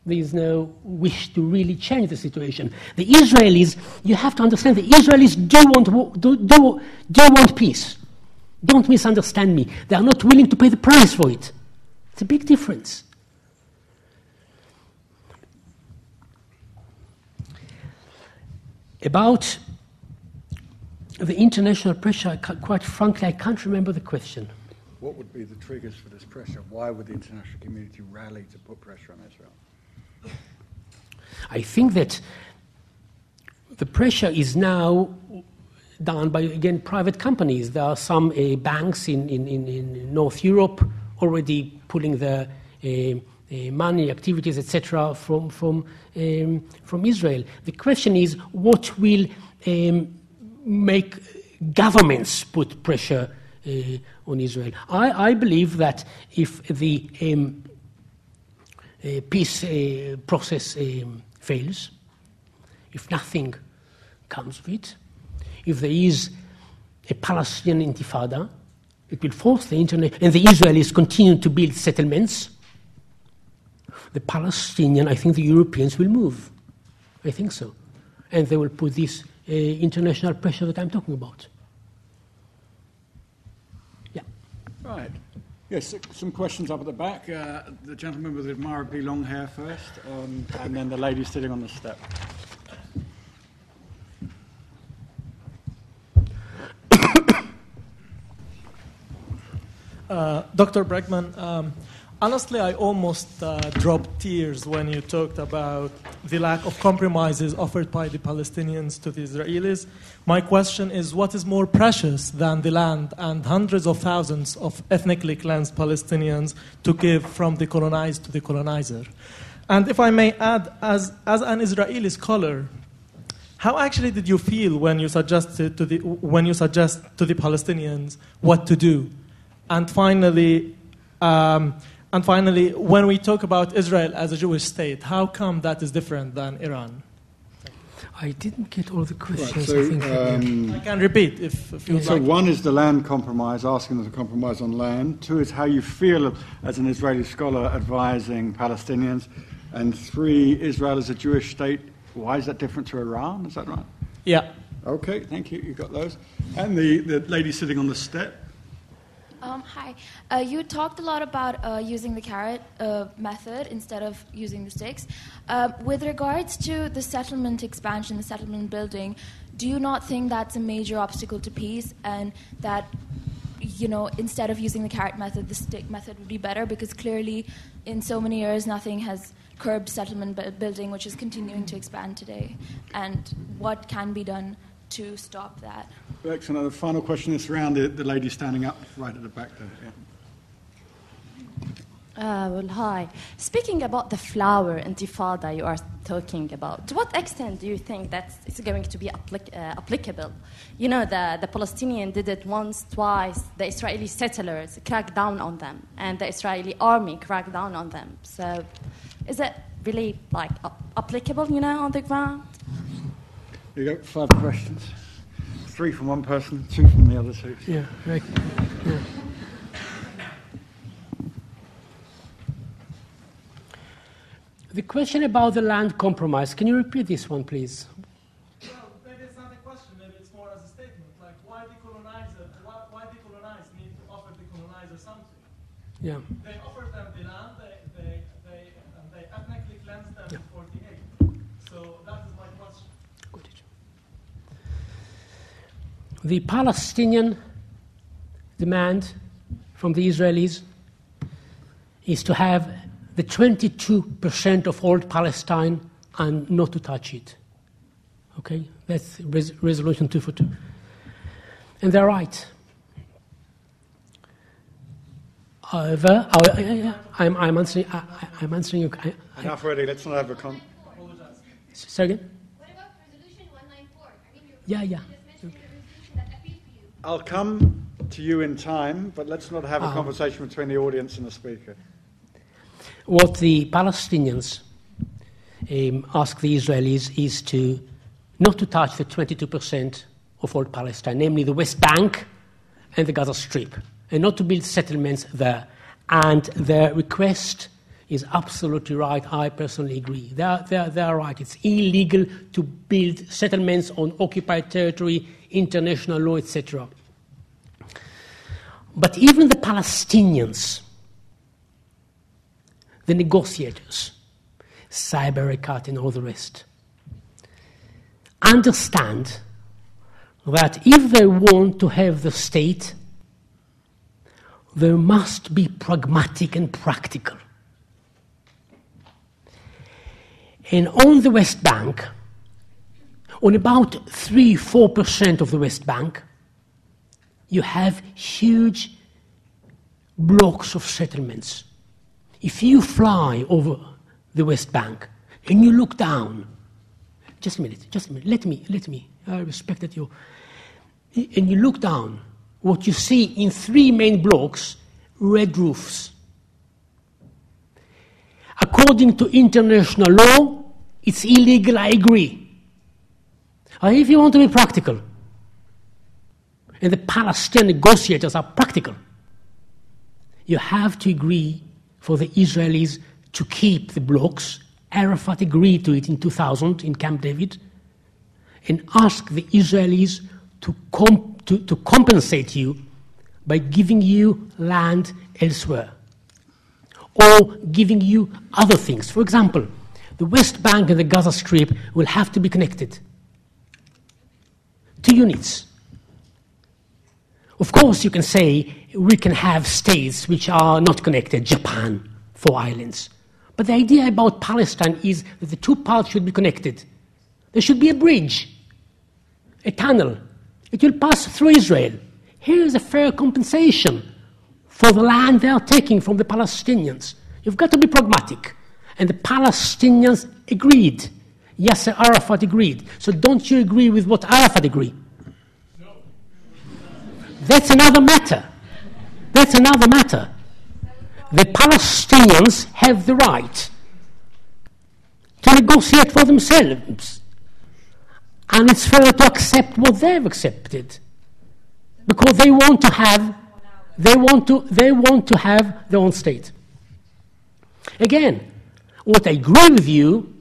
there is no wish to really change the situation. The Israelis, you have to understand, the Israelis do want, do, do, do want peace. Don't misunderstand me. They are not willing to pay the price for it. It's a big difference. About the international pressure, quite frankly, I can't remember the question. What would be the triggers for this pressure? Why would the international community rally to put pressure on Israel? I think that the pressure is now done by, again, private companies. There are some uh, banks in, in, in, North Europe already pulling the uh, uh, money, activities, etc., from, from, um, from Israel. The question is what will um, make governments put pressure uh, on Israel? I, I, believe that if the um, uh, peace uh, process um, fails, if nothing comes of it, if there is a Palestinian intifada, it will force the internet, and the Israelis continue to build settlements. The Palestinian, I think the Europeans will move. I think so. And they will put this uh, international pressure that I'm talking about. Yeah. Right. Yes, some questions up at the back. Uh, the gentleman with the admirably long hair first, um, and then the lady sitting on the step. Uh, Dr. Bregman, um, honestly, I almost uh, dropped tears when you talked about the lack of compromises offered by the Palestinians to the Israelis. My question is what is more precious than the land and hundreds of thousands of ethnically cleansed Palestinians to give from the colonized to the colonizer? And if I may add, as, as an Israeli scholar, how actually did you feel when you suggested to the, when you suggest to the Palestinians what to do? And finally, um, and finally, when we talk about Israel as a Jewish state, how come that is different than Iran? I didn't get all the questions. Right, so, I, um, I, can repeat if, if you so like. So one is the land compromise, asking them to compromise on land. Two is how you feel as an Israeli scholar advising Palestinians. And three, Israel as a Jewish state. Why is that different to Iran? Is that right? Yeah. Okay, thank you. You got those. And the, the lady sitting on the step. Um, hi. Uh, you talked a lot about uh, using the carrot uh, method instead of using the sticks. Uh, with regards to the settlement expansion, the settlement building, do you not think that's a major obstacle to peace and that, you know, instead of using the carrot method, the stick method would be better? Because clearly, in so many years, nothing has curbed settlement building, which is continuing to expand today. And what can be done to stop that? Excellent. The final question is around the, the lady standing up right at the back there. Yeah. Uh, well, hi. Speaking about the flower intifada you are talking about, to what extent do you think that it's going to be applic- uh, applicable? You know, the, the Palestinian did it once, twice. The Israeli settlers cracked down on them, and the Israeli army cracked down on them. So, is it really like applicable, you know, on the ground? You got five questions. Three from one person, two from the other two. Yeah, right. Yeah. The question about the land compromise, can you repeat this one, please? Well, maybe it's not a question, maybe it's more as a statement. Like, why the colonizer, why, why the need to offer the colonizer something? Yeah. They offered them the land, they, they, they, they ethnically cleansed them yeah. in 48. The Palestinian demand from the Israelis is to have the 22% of old Palestine and not to touch it. Okay? That's res- resolution 242. And they're right. However, oh, I, am I'm answering, I, am answering you. I, Enough already, let's not have a con. Say again? What about resolution 194? I mean, yeah, yeah. I'll come to you in time, but let's not have a um, conversation between the audience and the speaker. What the Palestinians um, ask the Israelis is to not to touch the 22% of all Palestine, namely the West Bank and the Gaza Strip, and not to build settlements there. And their request is absolutely right. I personally agree. They are, they, are, they are right. It's illegal to build settlements on occupied territory, international law, etc. But even the Palestinians, the negotiators, Saeb Erekat and all the rest, understand that if they want to have the state, they must be pragmatic and practical. And on the West Bank, on about 3 4% of the West Bank, you have huge blocks of settlements. If you fly over the West Bank and you look down, just a minute, just a minute, let me, let me, I respect that you, and you look down, what you see in three main blocks red roofs. According to international law, it's illegal, I agree. Or if you want to be practical, and the Palestinian negotiators are practical, you have to agree for the Israelis to keep the blocks. Arafat agreed to it in 2000 in Camp David, and ask the Israelis to, comp- to, to compensate you by giving you land elsewhere or giving you other things. For example, the West Bank and the Gaza Strip will have to be connected. Two units. Of course, you can say we can have states which are not connected, Japan, four islands. But the idea about Palestine is that the two parts should be connected. There should be a bridge, a tunnel. It will pass through Israel. Here is a fair compensation for the land they are taking from the Palestinians. You've got to be pragmatic. And the Palestinians agreed. Yasser Arafat agreed. So don't you agree with what Arafat agreed? No. That's another matter. That's another matter. The Palestinians have the right to negotiate for themselves. And it's fair to accept what they've accepted. Because they want to have they want to they want to have their own state. Again, what I agree with you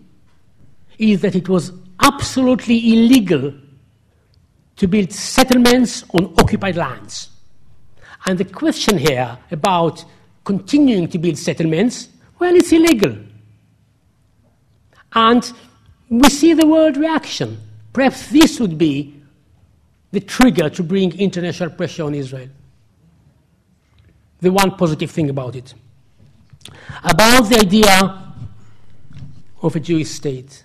is that it was absolutely illegal to build settlements on occupied lands. And the question here about continuing to build settlements, well, it's illegal. And we see the world reaction. Perhaps this would be the trigger to bring international pressure on Israel. The one positive thing about it. About the idea of a Jewish state.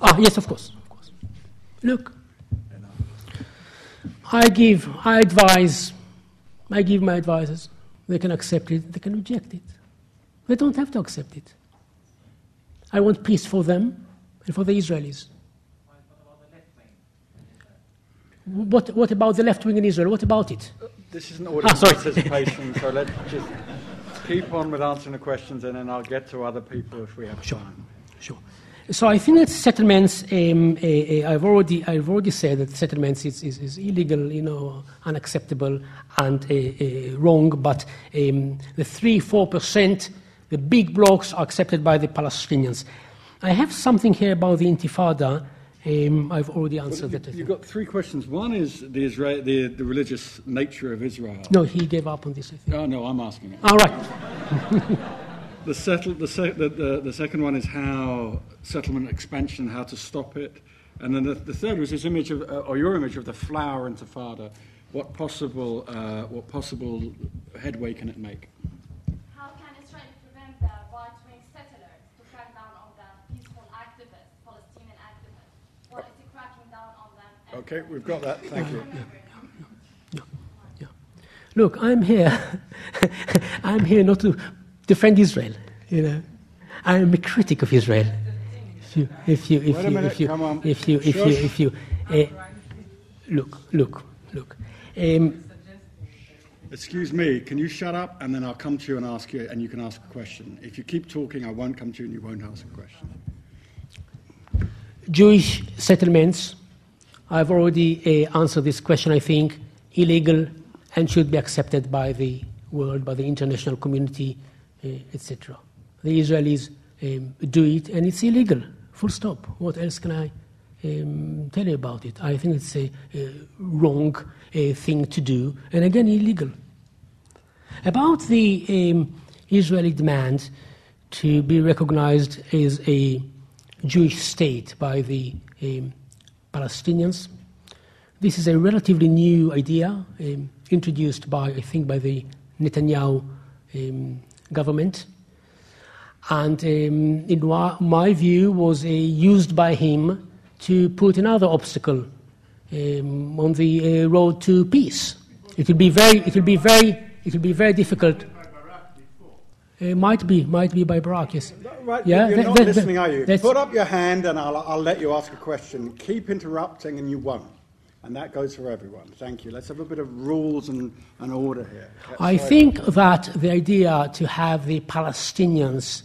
Ah, yes, of course, of course. Look, I give, I advise, I give my advisors. They can accept it, they can reject it. They don't have to accept it. I want peace for them and for the Israelis. What, what about the left wing in Israel? What about it? This is an audience ah, participation, so let's just keep on with answering the questions and then I'll get to other people if we have sure. time. Sure. So I think that settlements, um, uh, uh, I've, already, I've already said that settlements is, is, is illegal, you know, unacceptable and uh, uh wrong, but um, the 3 4%, the big blocks are accepted by the Palestinians. I have something here about the Intifada um, I've already answered well, that. You've got three questions. One is the, Israel, the, the religious nature of Israel. No, he gave up on this, I think. Oh, no, I'm asking it. All right. the, settle, the, se- the, the, the, second one is how settlement expansion, how to stop it. And then the, the third was this image of, uh, or your image of the flower intifada. What possible, uh, what possible headway can it make? How can Israel prevent the right wing settlers to crack down on the peaceful activists, Palestinian activists? Or is it cracking down on them? Okay, we've got that. Thank you. Yeah, yeah, Look, I'm here. I'm here not to defend Israel. You know, I'm a critic of Israel. If you, if you, if you, if you, if you, if you, if you, uh, look, look, look. Um, Excuse me, can you shut up and then I'll come to you and ask you, and you can ask a question. If you keep talking, I won't come to you and you won't ask a question. Jewish settlements I've already uh, answered this question, I think. Illegal, and should be accepted by the world, by the international community, etc. The Israelis um, do it, and it's illegal. Full stop. What else can I um, tell you about it? I think it's a, a wrong uh, thing to do, and again, illegal. About the um, Israeli demand to be recognized as a Jewish state by the um, Palestinians. This is a relatively new idea um, introduced by, I think, by the Netanyahu um, government, and um, in my view, was uh, used by him to put another obstacle um, on the uh, road to peace. It will be very, it will be very, it will be very difficult. It might be, might be by Barak, yes. Right, Yeah, you're not listening, are you? Put up your hand and I'll, I'll let you ask a question. Keep interrupting and you won't. And that goes for everyone. Thank you. Let's have a bit of rules and, and order here. I think that the idea to have the Palestinians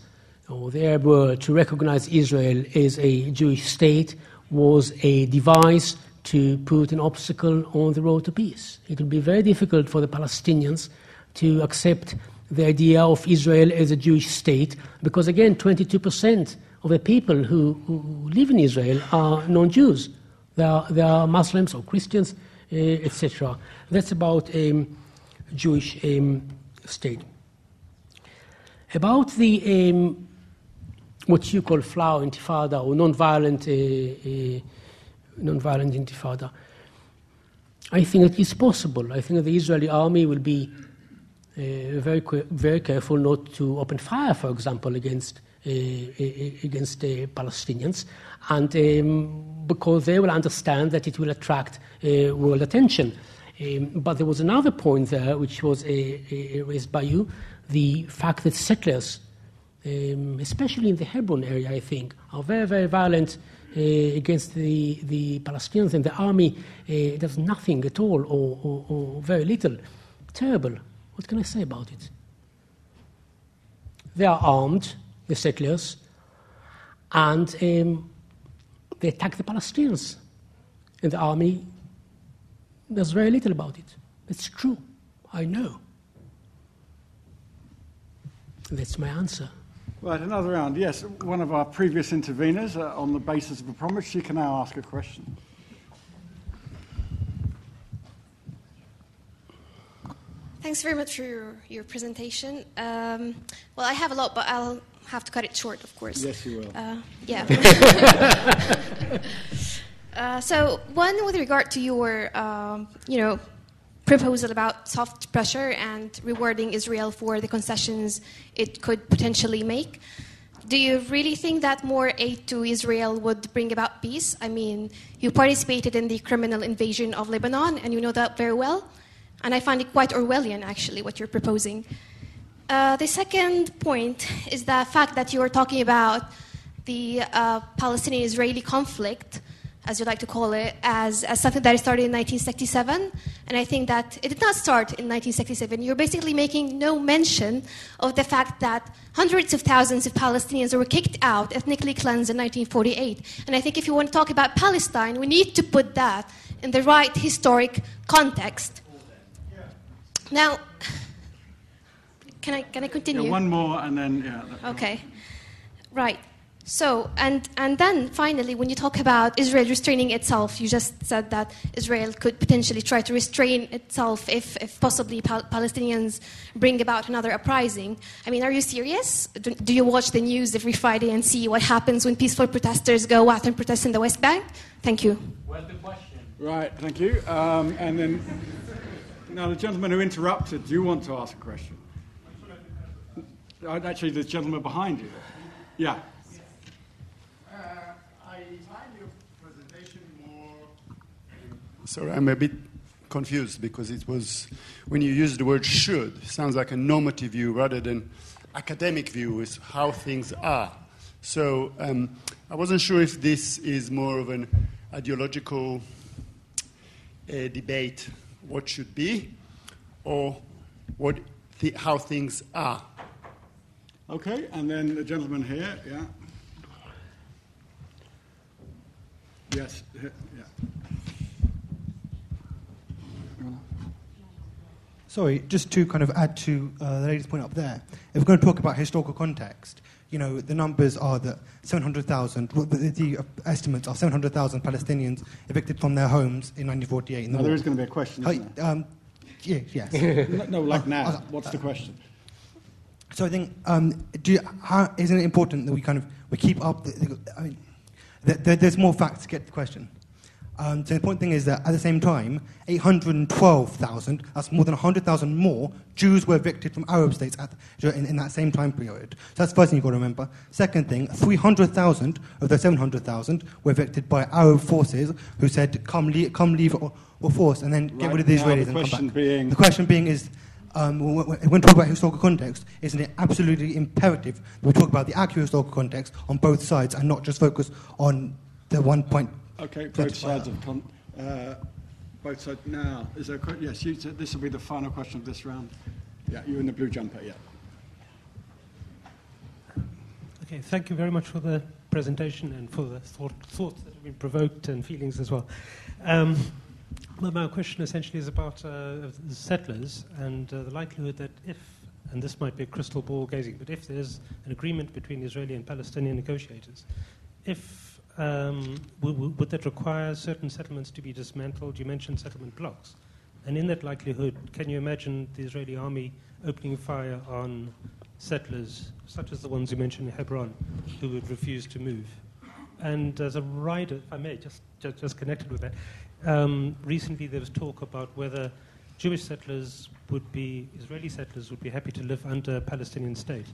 or the Arab world to recognize Israel as a Jewish state was a device to put an obstacle on the road to peace. It will be very difficult for the Palestinians to accept the idea of Israel as a Jewish state because, again, 22% of the people who, who live in Israel are non Jews. They are, are Muslims or Christians, uh, etc. That's about um, Jewish um, state. About the um, what you call flower intifada or non-violent, uh, uh, non-violent intifada, I think it is possible. I think the Israeli army will be uh, very very careful not to open fire, for example, against uh, against uh, Palestinians, and um, because they will understand that it will attract uh, world attention. Um, but there was another point there, which was uh, uh, raised by you, the fact that settlers, um, especially in the Hebron area, I think, are very, very violent uh, against the, the Palestinians, and the army uh, does nothing at all or, or, or very little. Terrible. What can I say about it? They are armed, the settlers, and um, they attack the Palestinians. And the army does very little about it. It's true. I know. That's my answer. Right, another round. Yes, one of our previous interveners, uh, on the basis of a promise, she can now ask a question. Thanks very much for your, your presentation. Um, well, I have a lot, but I'll have to cut it short, of course. Yes, you will. Uh, yeah. uh, so, one with regard to your, um, you know, proposal about soft pressure and rewarding Israel for the concessions it could potentially make. Do you really think that more aid to Israel would bring about peace? I mean, you participated in the criminal invasion of Lebanon, and you know that very well. And I find it quite Orwellian, actually, what you're proposing. Uh, the second point is the fact that you are talking about the uh, Palestinian Israeli conflict, as you like to call it, as, as something that started in 1967. And I think that it did not start in 1967. You're basically making no mention of the fact that hundreds of thousands of Palestinians were kicked out, ethnically cleansed in 1948. And I think if you want to talk about Palestine, we need to put that in the right historic context. Now, can I, can I continue? Yeah, one more and then, yeah. that- Okay. Right. So, and, and then finally, when you talk about Israel restraining itself, you just said that Israel could potentially try to restrain itself if, if possibly Pal- Palestinians bring about another uprising. I mean, are you serious? Do, do you watch the news every Friday and see what happens when peaceful protesters go out and protest in the West Bank? Thank you. Right, thank you. Um, and then, now the gentleman who interrupted, do you want to ask a question? Uh, Actually, the gentleman behind you. Yeah. I find your presentation more. Sorry, I'm a bit confused because it was when you use the word should, it sounds like a normative view rather than academic view is how things are. So um, I wasn't sure if this is more of an ideological uh, debate, what should be, or what th- how things are. Okay, and then the gentleman here, yeah. Yes, yeah. Sorry, just to kind of add to uh, the lady's point up there. If we're going to talk about historical context, you know, the numbers are that 700,000, well, the, the estimates are 700,000 Palestinians evicted from their homes in 1948. In the Now, war. is going to be a question, there? um, yeah, yes. no, no, like Uh, now. uh, What's the question? So I think, um, do you, how, isn't it important that we kind of we keep up? The, the, I mean, th th there's more facts to get the question. Um, so the important thing is that at the same time, 812,000, that's more than 100,000 more, Jews were evicted from Arab states at, in, in that same time period. So that's the first thing you've got to remember. Second thing, 300,000 of the 700,000 were evicted by Arab forces who said, come, leave, come leave or, or force, and then get Right, rid of the Israelis the and come back. being- The question being is, um, when when we talk about historical context, isn't it absolutely imperative that we talk about the actual historical context on both sides and not just focus on the one point? Okay, both sides of con- uh, both sides. Now, is there a que- yes? You, this will be the final question of this round. Yeah, you in the blue jumper. Yeah. Okay, thank you very much for the presentation and for the thought, thoughts that have been provoked and feelings as well. Um, well, my question essentially is about uh, settlers and uh, the likelihood that if, and this might be a crystal ball gazing, but if there's an agreement between Israeli and Palestinian negotiators, if um, w- w- would that require certain settlements to be dismantled? You mentioned settlement blocks. And in that likelihood, can you imagine the Israeli army opening fire on settlers, such as the ones you mentioned in Hebron, who would refuse to move? And as a rider, if I may, just, just, just connected with that, um, recently there was talk about whether Jewish settlers would be, Israeli settlers would be happy to live under a Palestinian state.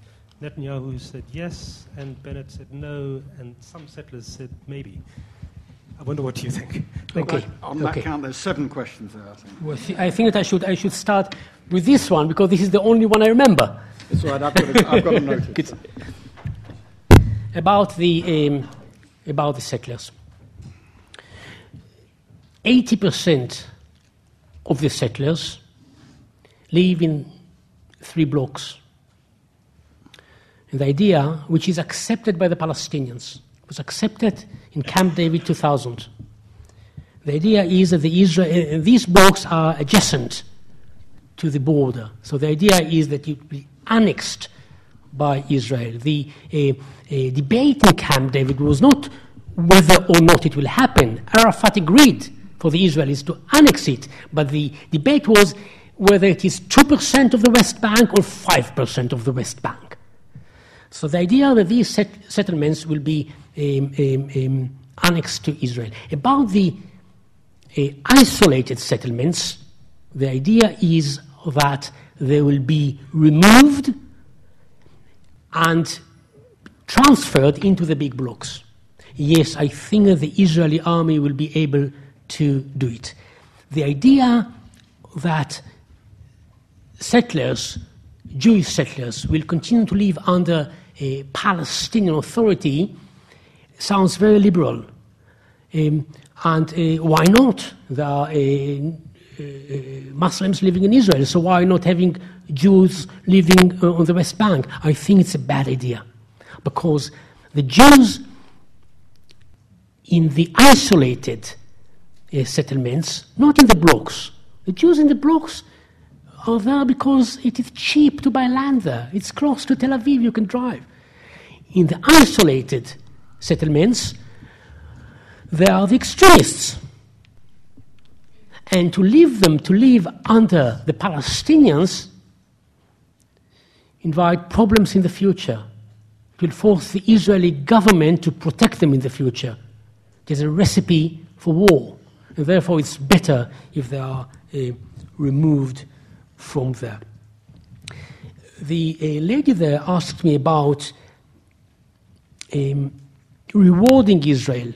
Netanyahu said yes, and Bennett said no, and some settlers said maybe. I wonder what you think. Okay. you. On that Okay. count, there's seven questions there. I think. Well, th- I think that I should, I should start with this one because this is the only one I remember. It's all right. I've got it, I've got them noted. Good. About the, um, about the settlers. 80% of the settlers live in three blocks. And the idea, which is accepted by the Palestinians, was accepted in Camp David 2000. The idea is that the Israel, uh, these blocks are adjacent to the border. So the idea is that it will be annexed by Israel. The uh, uh, debate in Camp David was not whether or not it will happen. Arafat agreed for the Israelis to annex it, but the debate was whether it is 2% of the West Bank or 5% of the West Bank. So the idea that these set- settlements will be um, um, um, annexed to Israel. About the uh, isolated settlements, the idea is that they will be removed and transferred into the big blocks. Yes, I think that the Israeli army will be able to do it. The idea that settlers, Jewish settlers, will continue to live under a Palestinian authority sounds very liberal. Um, and uh, why not? There are uh, uh, Muslims living in Israel, so why not having Jews living uh, on the West Bank? I think it's a bad idea because the Jews in the isolated uh, settlements, not in the blocks, the Jews in the blocks are there because it is cheap to buy land there. It's close to Tel Aviv, you can drive. In the isolated settlements, there are the extremists. And to leave them to live under the Palestinians invite problems in the future. It will force the Israeli government to protect them in the future. It is a recipe for war. And therefore, it's better if they are uh, removed from there. The uh, lady there asked me about um, rewarding Israel.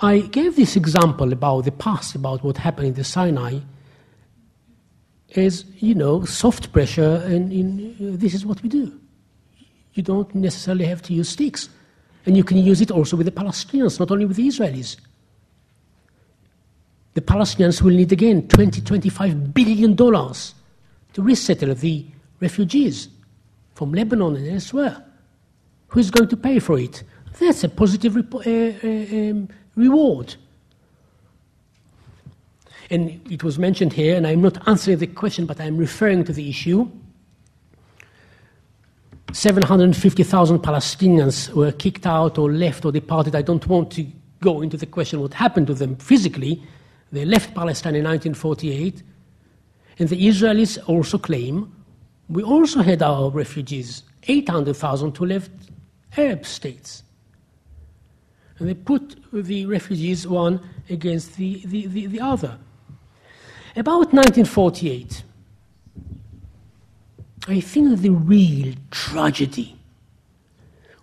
I gave this example about the past, about what happened in the Sinai, as, you know, soft pressure, and in, uh, this is what we do. You don't necessarily have to use sticks. And you can use it also with the Palestinians, not only with the Israelis. The Palestinians will need again 20, 25 billion dollars to resettle the refugees from Lebanon and elsewhere. Who is going to pay for it? That's a positive uh, uh, um, reward. and it was mentioned here, and I'm not answering the question, but I'm referring to the issue. 750,000 Palestinians were kicked out or left or departed. I don't want to go into the question what happened to them physically. They left Palestine in 1948. And the Israelis also claim we also had our refugees, 800,000 who left Arab states. And they put the refugees one against the, the, the, the other. About 1948, I think the real tragedy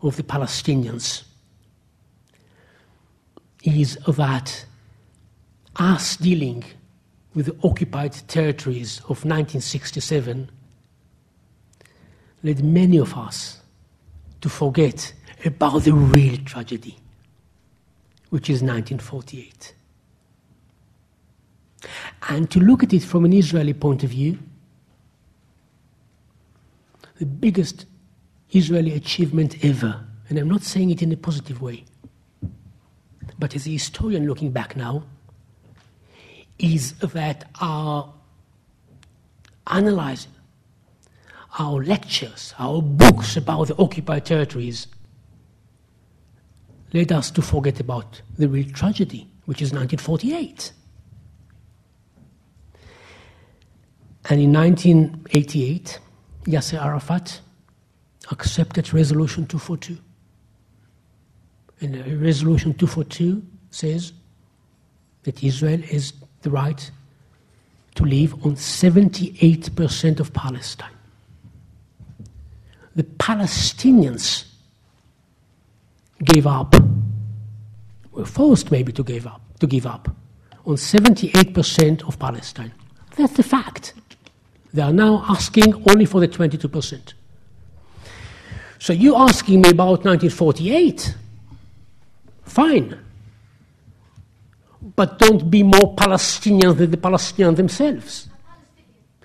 of the Palestinians is that us dealing with the occupied territories of 1967 led many of us to forget about the real tragedy, which is 1948. And to look at it from an Israeli point of view, the biggest Israeli achievement ever, and I'm not saying it in a positive way, but as a historian looking back now, is that our analyzing, our lectures, our books about the occupied territories led us to forget about the real tragedy, which is 1948. And in 1988, Yasser Arafat accepted Resolution 242. And Resolution 242 says that Israel has the right to live on 78% of Palestine. The Palestinians gave up, were forced maybe to give up, to give up on 78% of Palestine. That's the fact. They are now asking only for the 22%. So you're asking me about 1948? Fine. But don't be more Palestinians than the Palestinians themselves.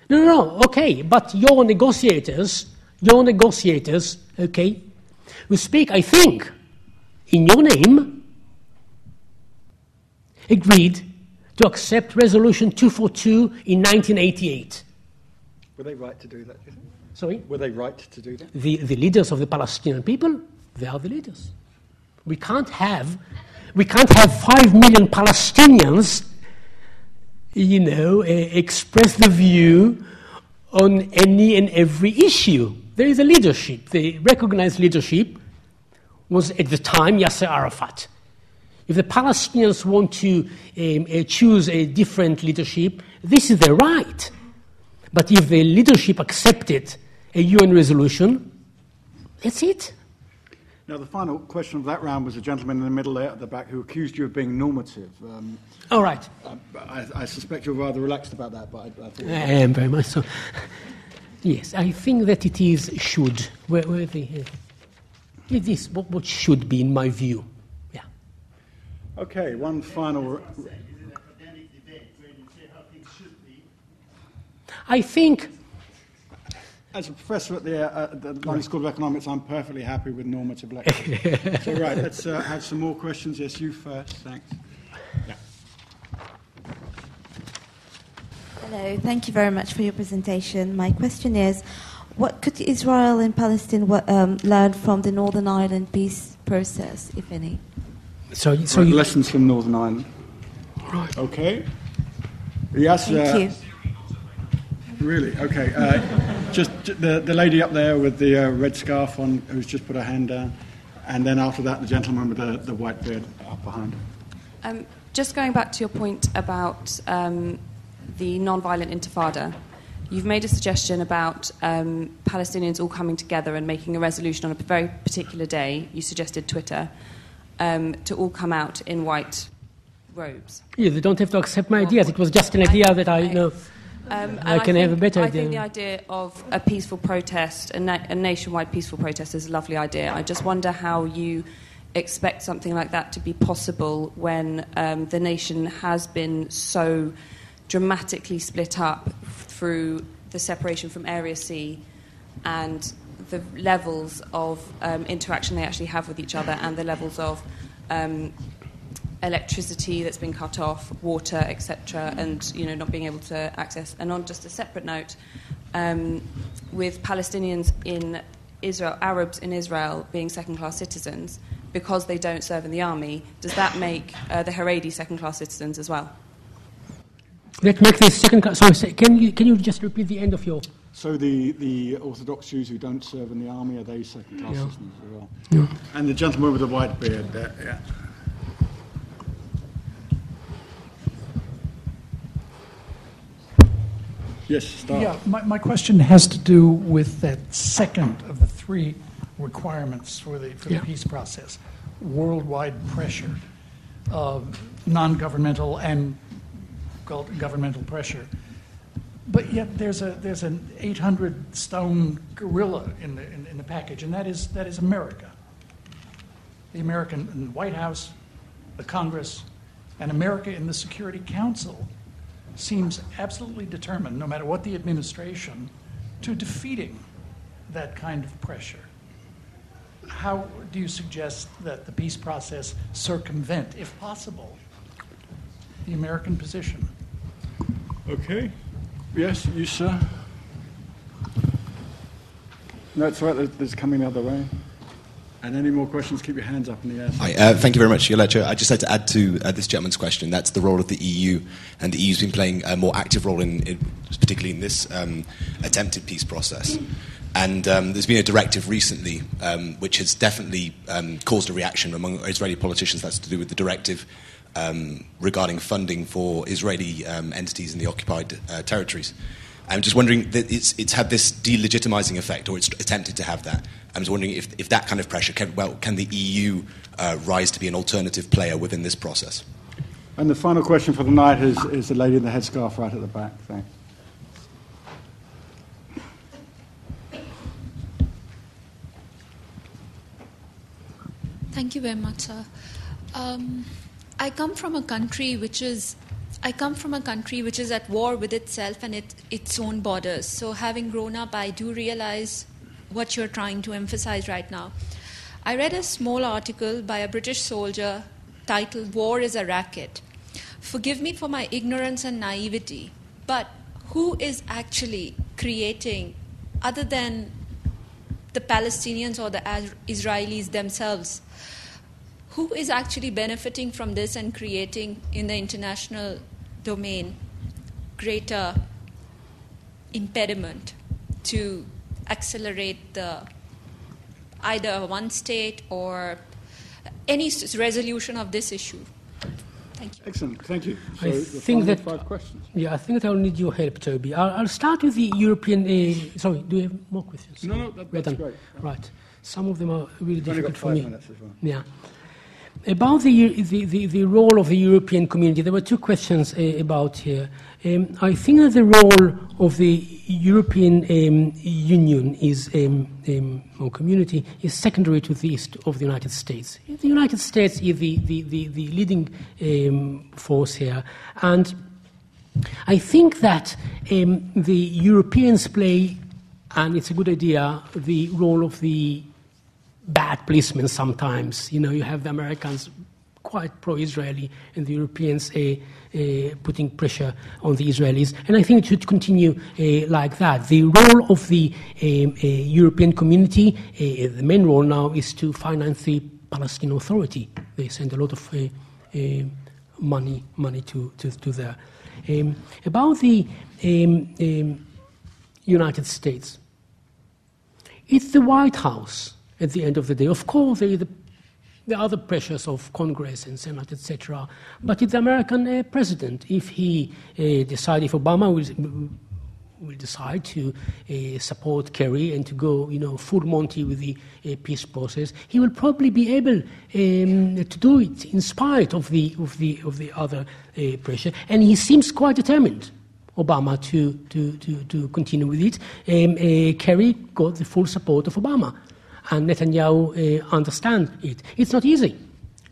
No, no, no, okay, but your negotiators, your negotiators, okay, who speak, I think, in your name, agreed to accept Resolution 242 in 1988. Were they right to do that? do you think? Sorry? Were they right to do that? The, the leaders of the Palestinian people, they are the leaders. We can't have, we can't have five million Palestinians, you know, eh, express the view on any and every issue. There is a leadership. The recognized leadership was at the time Yasser Arafat. If the Palestinians want to um, uh, choose a different leadership, this is their right. But if the leadership accepted a UN resolution, that's it. Now, the final question of that round was a gentleman in the middle there at the back who accused you of being normative. Um, All right. I, I, suspect you're rather relaxed about that, but I, I think. I am very much so. Yes, I think that it is should. Where, where the, uh, it is what, what should be, in my view. Yeah. Okay, one final. Is it academic debate where you say how things should be. I think. As a professor at the, uh, the London School of Economics, I'm perfectly happy with normative lecture. so, right, let's uh, have some more questions. Yes, you first. Thanks. Yeah. Hello, thank you very much for your presentation. My question is what could Israel and Palestine um, learn from the Northern Ireland peace process, if any? So, so right, you, lessons from Northern Ireland. Right. Okay. Yes. Thank uh, you. Really? Okay. Uh, just the, the lady up there with the uh, red scarf on, who's just put her hand down, and then after that, the gentleman with the, the white beard up behind. Um, just going back to your point about um, the non-violent intifada, you've made a suggestion about um, Palestinians all coming together and making a resolution on a very particular day. You suggested Twitter um, to all come out in white robes. Yeah, they don't have to accept my ideas. It was just an idea that I you know. Um, I can think, have a better I idea. think the idea of a peaceful protest, a, na- a nationwide peaceful protest, is a lovely idea. I just wonder how you expect something like that to be possible when um, the nation has been so dramatically split up through the separation from Area C and the levels of um, interaction they actually have with each other and the levels of um, electricity that's been cut off, water, etc., and you know not being able to access. And on just a separate note, um, with Palestinians in Israel, Arabs in Israel being second-class citizens because they don't serve in the army, does that make uh, the Haredi second-class citizens as well? Let's make this second. cla- Sorry, can you can you just repeat the end of your? So the, the Orthodox Jews who don't serve in the army, are they second-class Yeah. citizens as well? Yeah. And the gentleman with the white beard there, yeah. Yes, start. Yeah, my, my question has to do with that second of the three requirements for the, for Yeah. the peace process worldwide pressure, uh, non governmental and governmental pressure. But yet there's, a, there's an 800 stone gorilla in the, in, in the package, and that is, that is America. The American White House, the Congress, and America in the Security Council seems absolutely determined, no matter what the administration, to defeating that kind of pressure. How do you suggest that the peace process circumvent, if possible, the American position? Okay. Yes, you, sir. It's all right. There's coming the other way. And any more questions, keep your hands up in the air. Hi, uh, thank you very much, lecture. I'd just like to add to uh, this gentleman's question. That's the role of the EU, and the EU's been playing a more active role in, in particularly in this um, attempted peace process. And um, there's been a directive recently um, which has definitely um, caused a reaction among Israeli politicians. That's to do with the directive um, regarding funding for Israeli um, entities in the occupied uh, territories. I'm just wondering that it's, it's had this delegitimizing effect, or it's attempted to have that. I'm just wondering if, if that kind of pressure can, well, can the EU uh, rise to be an alternative player within this process? And the final question for the night is, is the lady in the headscarf right at the back. Thanks. Thank you very much, sir. Um, I come from a country which is, I come from a country which is at war with itself and it, its own borders. So, having grown up, I do realize what you're trying to emphasize right now. I read a small article by a British soldier titled "War is a Racket." Forgive me for my ignorance and naivety, but who is actually creating, other than the Palestinians or the Israelis themselves, who is actually benefiting from this and creating in the international domain greater impediment to accelerate the either one state or any resolution of this issue? Thank you. Excellent. Thank you. So I the think final that five questions. Yeah, I think that I'll need your help, Toby. I'll, I'll start with the European. Uh, sorry, do you have more questions? No, no, that- that's great. Right. Some of them are really We've only difficult got for me. minutes as well. Yeah. About the, the, the, the role of the European community, there were two questions uh, about here. Um, I think that the role of the European um, Union is, um, um, or community is secondary to the east of the United States. The United States is the, the, the, the leading um, force here. And I think that um, the Europeans play, and it's a good idea, the role of the bad policemen sometimes. You know, you have the Americans quite pro-Israeli and the Europeans uh, uh, putting pressure on the Israelis. And I think it should continue uh, like that. The role of the um, European community, the main role now is to finance the Palestinian Authority. They send a lot of money, money to, to, to there. Um, about the um, um, United States, it's the White House at the end of the day. Of course, there are the, the other pressures of Congress and Senate, etc. But it's the American uh, president. If he uh, decides, if Obama will, will decide to uh, support Kerry and to go, you know, full Monty with the uh, peace process, he will probably be able um, to do it in spite of the of the of the other uh, pressure. And he seems quite determined. Obama to, to, to, to continue with it. Um, uh, Kerry got the full support of Obama, and Netanyahu uh, understand it. It's not easy.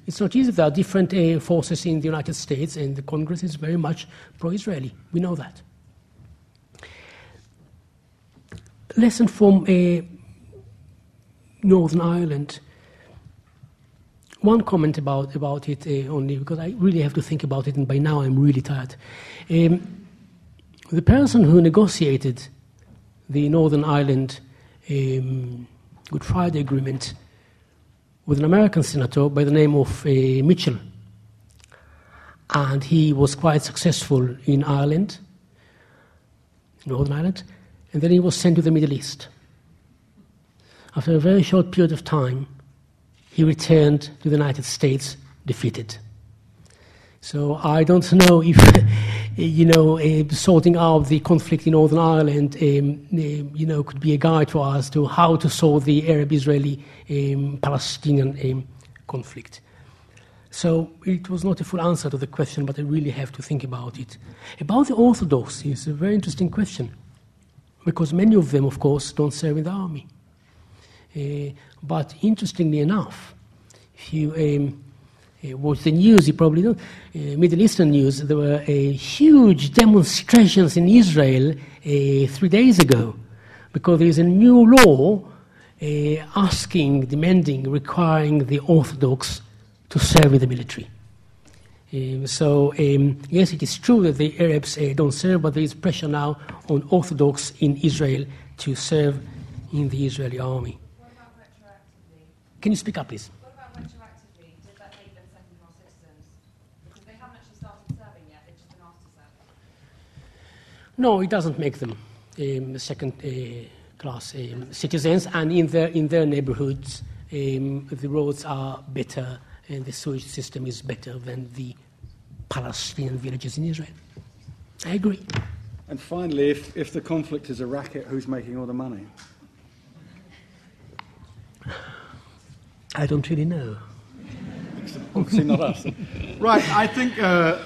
It's not easy. There are different uh, forces in the United States, and the Congress is very much pro-Israeli. We know that. Lesson from uh, Northern Ireland. one comment about, about it uh, only, because I really have to think about it, and by now I'm really tired. Um, the person who negotiated the Northern Ireland um, Good Friday Agreement with an American senator by the name of uh, Mitchell. And he was quite successful in Ireland, Northern Ireland, and then he was sent to the Middle East. After a very short period of time, he returned to the United States defeated. So I don't know if, you know, uh, sorting out the conflict in Northern Ireland, um, uh, you know, could be a guide for us to how to solve the Arab-Israeli um, Palestinian um, conflict. So it was not a full answer to the question, but I really have to think about it. About the Orthodox, it's a very interesting question, because many of them, of course, don't serve in the army. Uh, but interestingly enough, if you um, watch the news, you probably know, uh, Middle Eastern news, there were uh, huge demonstrations in Israel uh, three days ago because there is a new law uh, asking, demanding, requiring the Orthodox to serve in the military. Um, so, um, yes, it is true that the Arabs uh, don't serve, but there is pressure now on Orthodox in Israel to serve in the Israeli army. Can you speak up, please? No, it doesn't make them um, second uh, class um, citizens, and in their, in their neighborhoods, um, the roads are better and the sewage system is better than the Palestinian villages in Israel. I agree. And finally, if, if the conflict is a racket, who's making all the money? I don't really know. Obviously not us. right, I think, uh,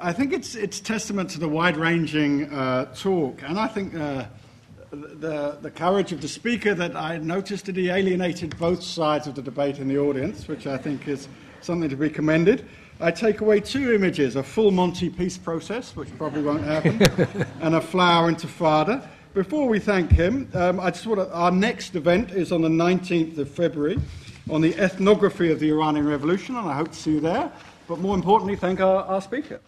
I think it's, it's testament to the wide-ranging uh, talk, and I think uh, the, the courage of the speaker that I noticed that he alienated both sides of the debate in the audience, which I think is something to be commended. I take away two images a full Monty peace process, which probably won't happen, and a flower intifada. Before we thank him, um, I just want to, our next event is on the 19th of February on the ethnography of the Iranian Revolution, and I hope to see you there but more importantly, thank our, our speaker.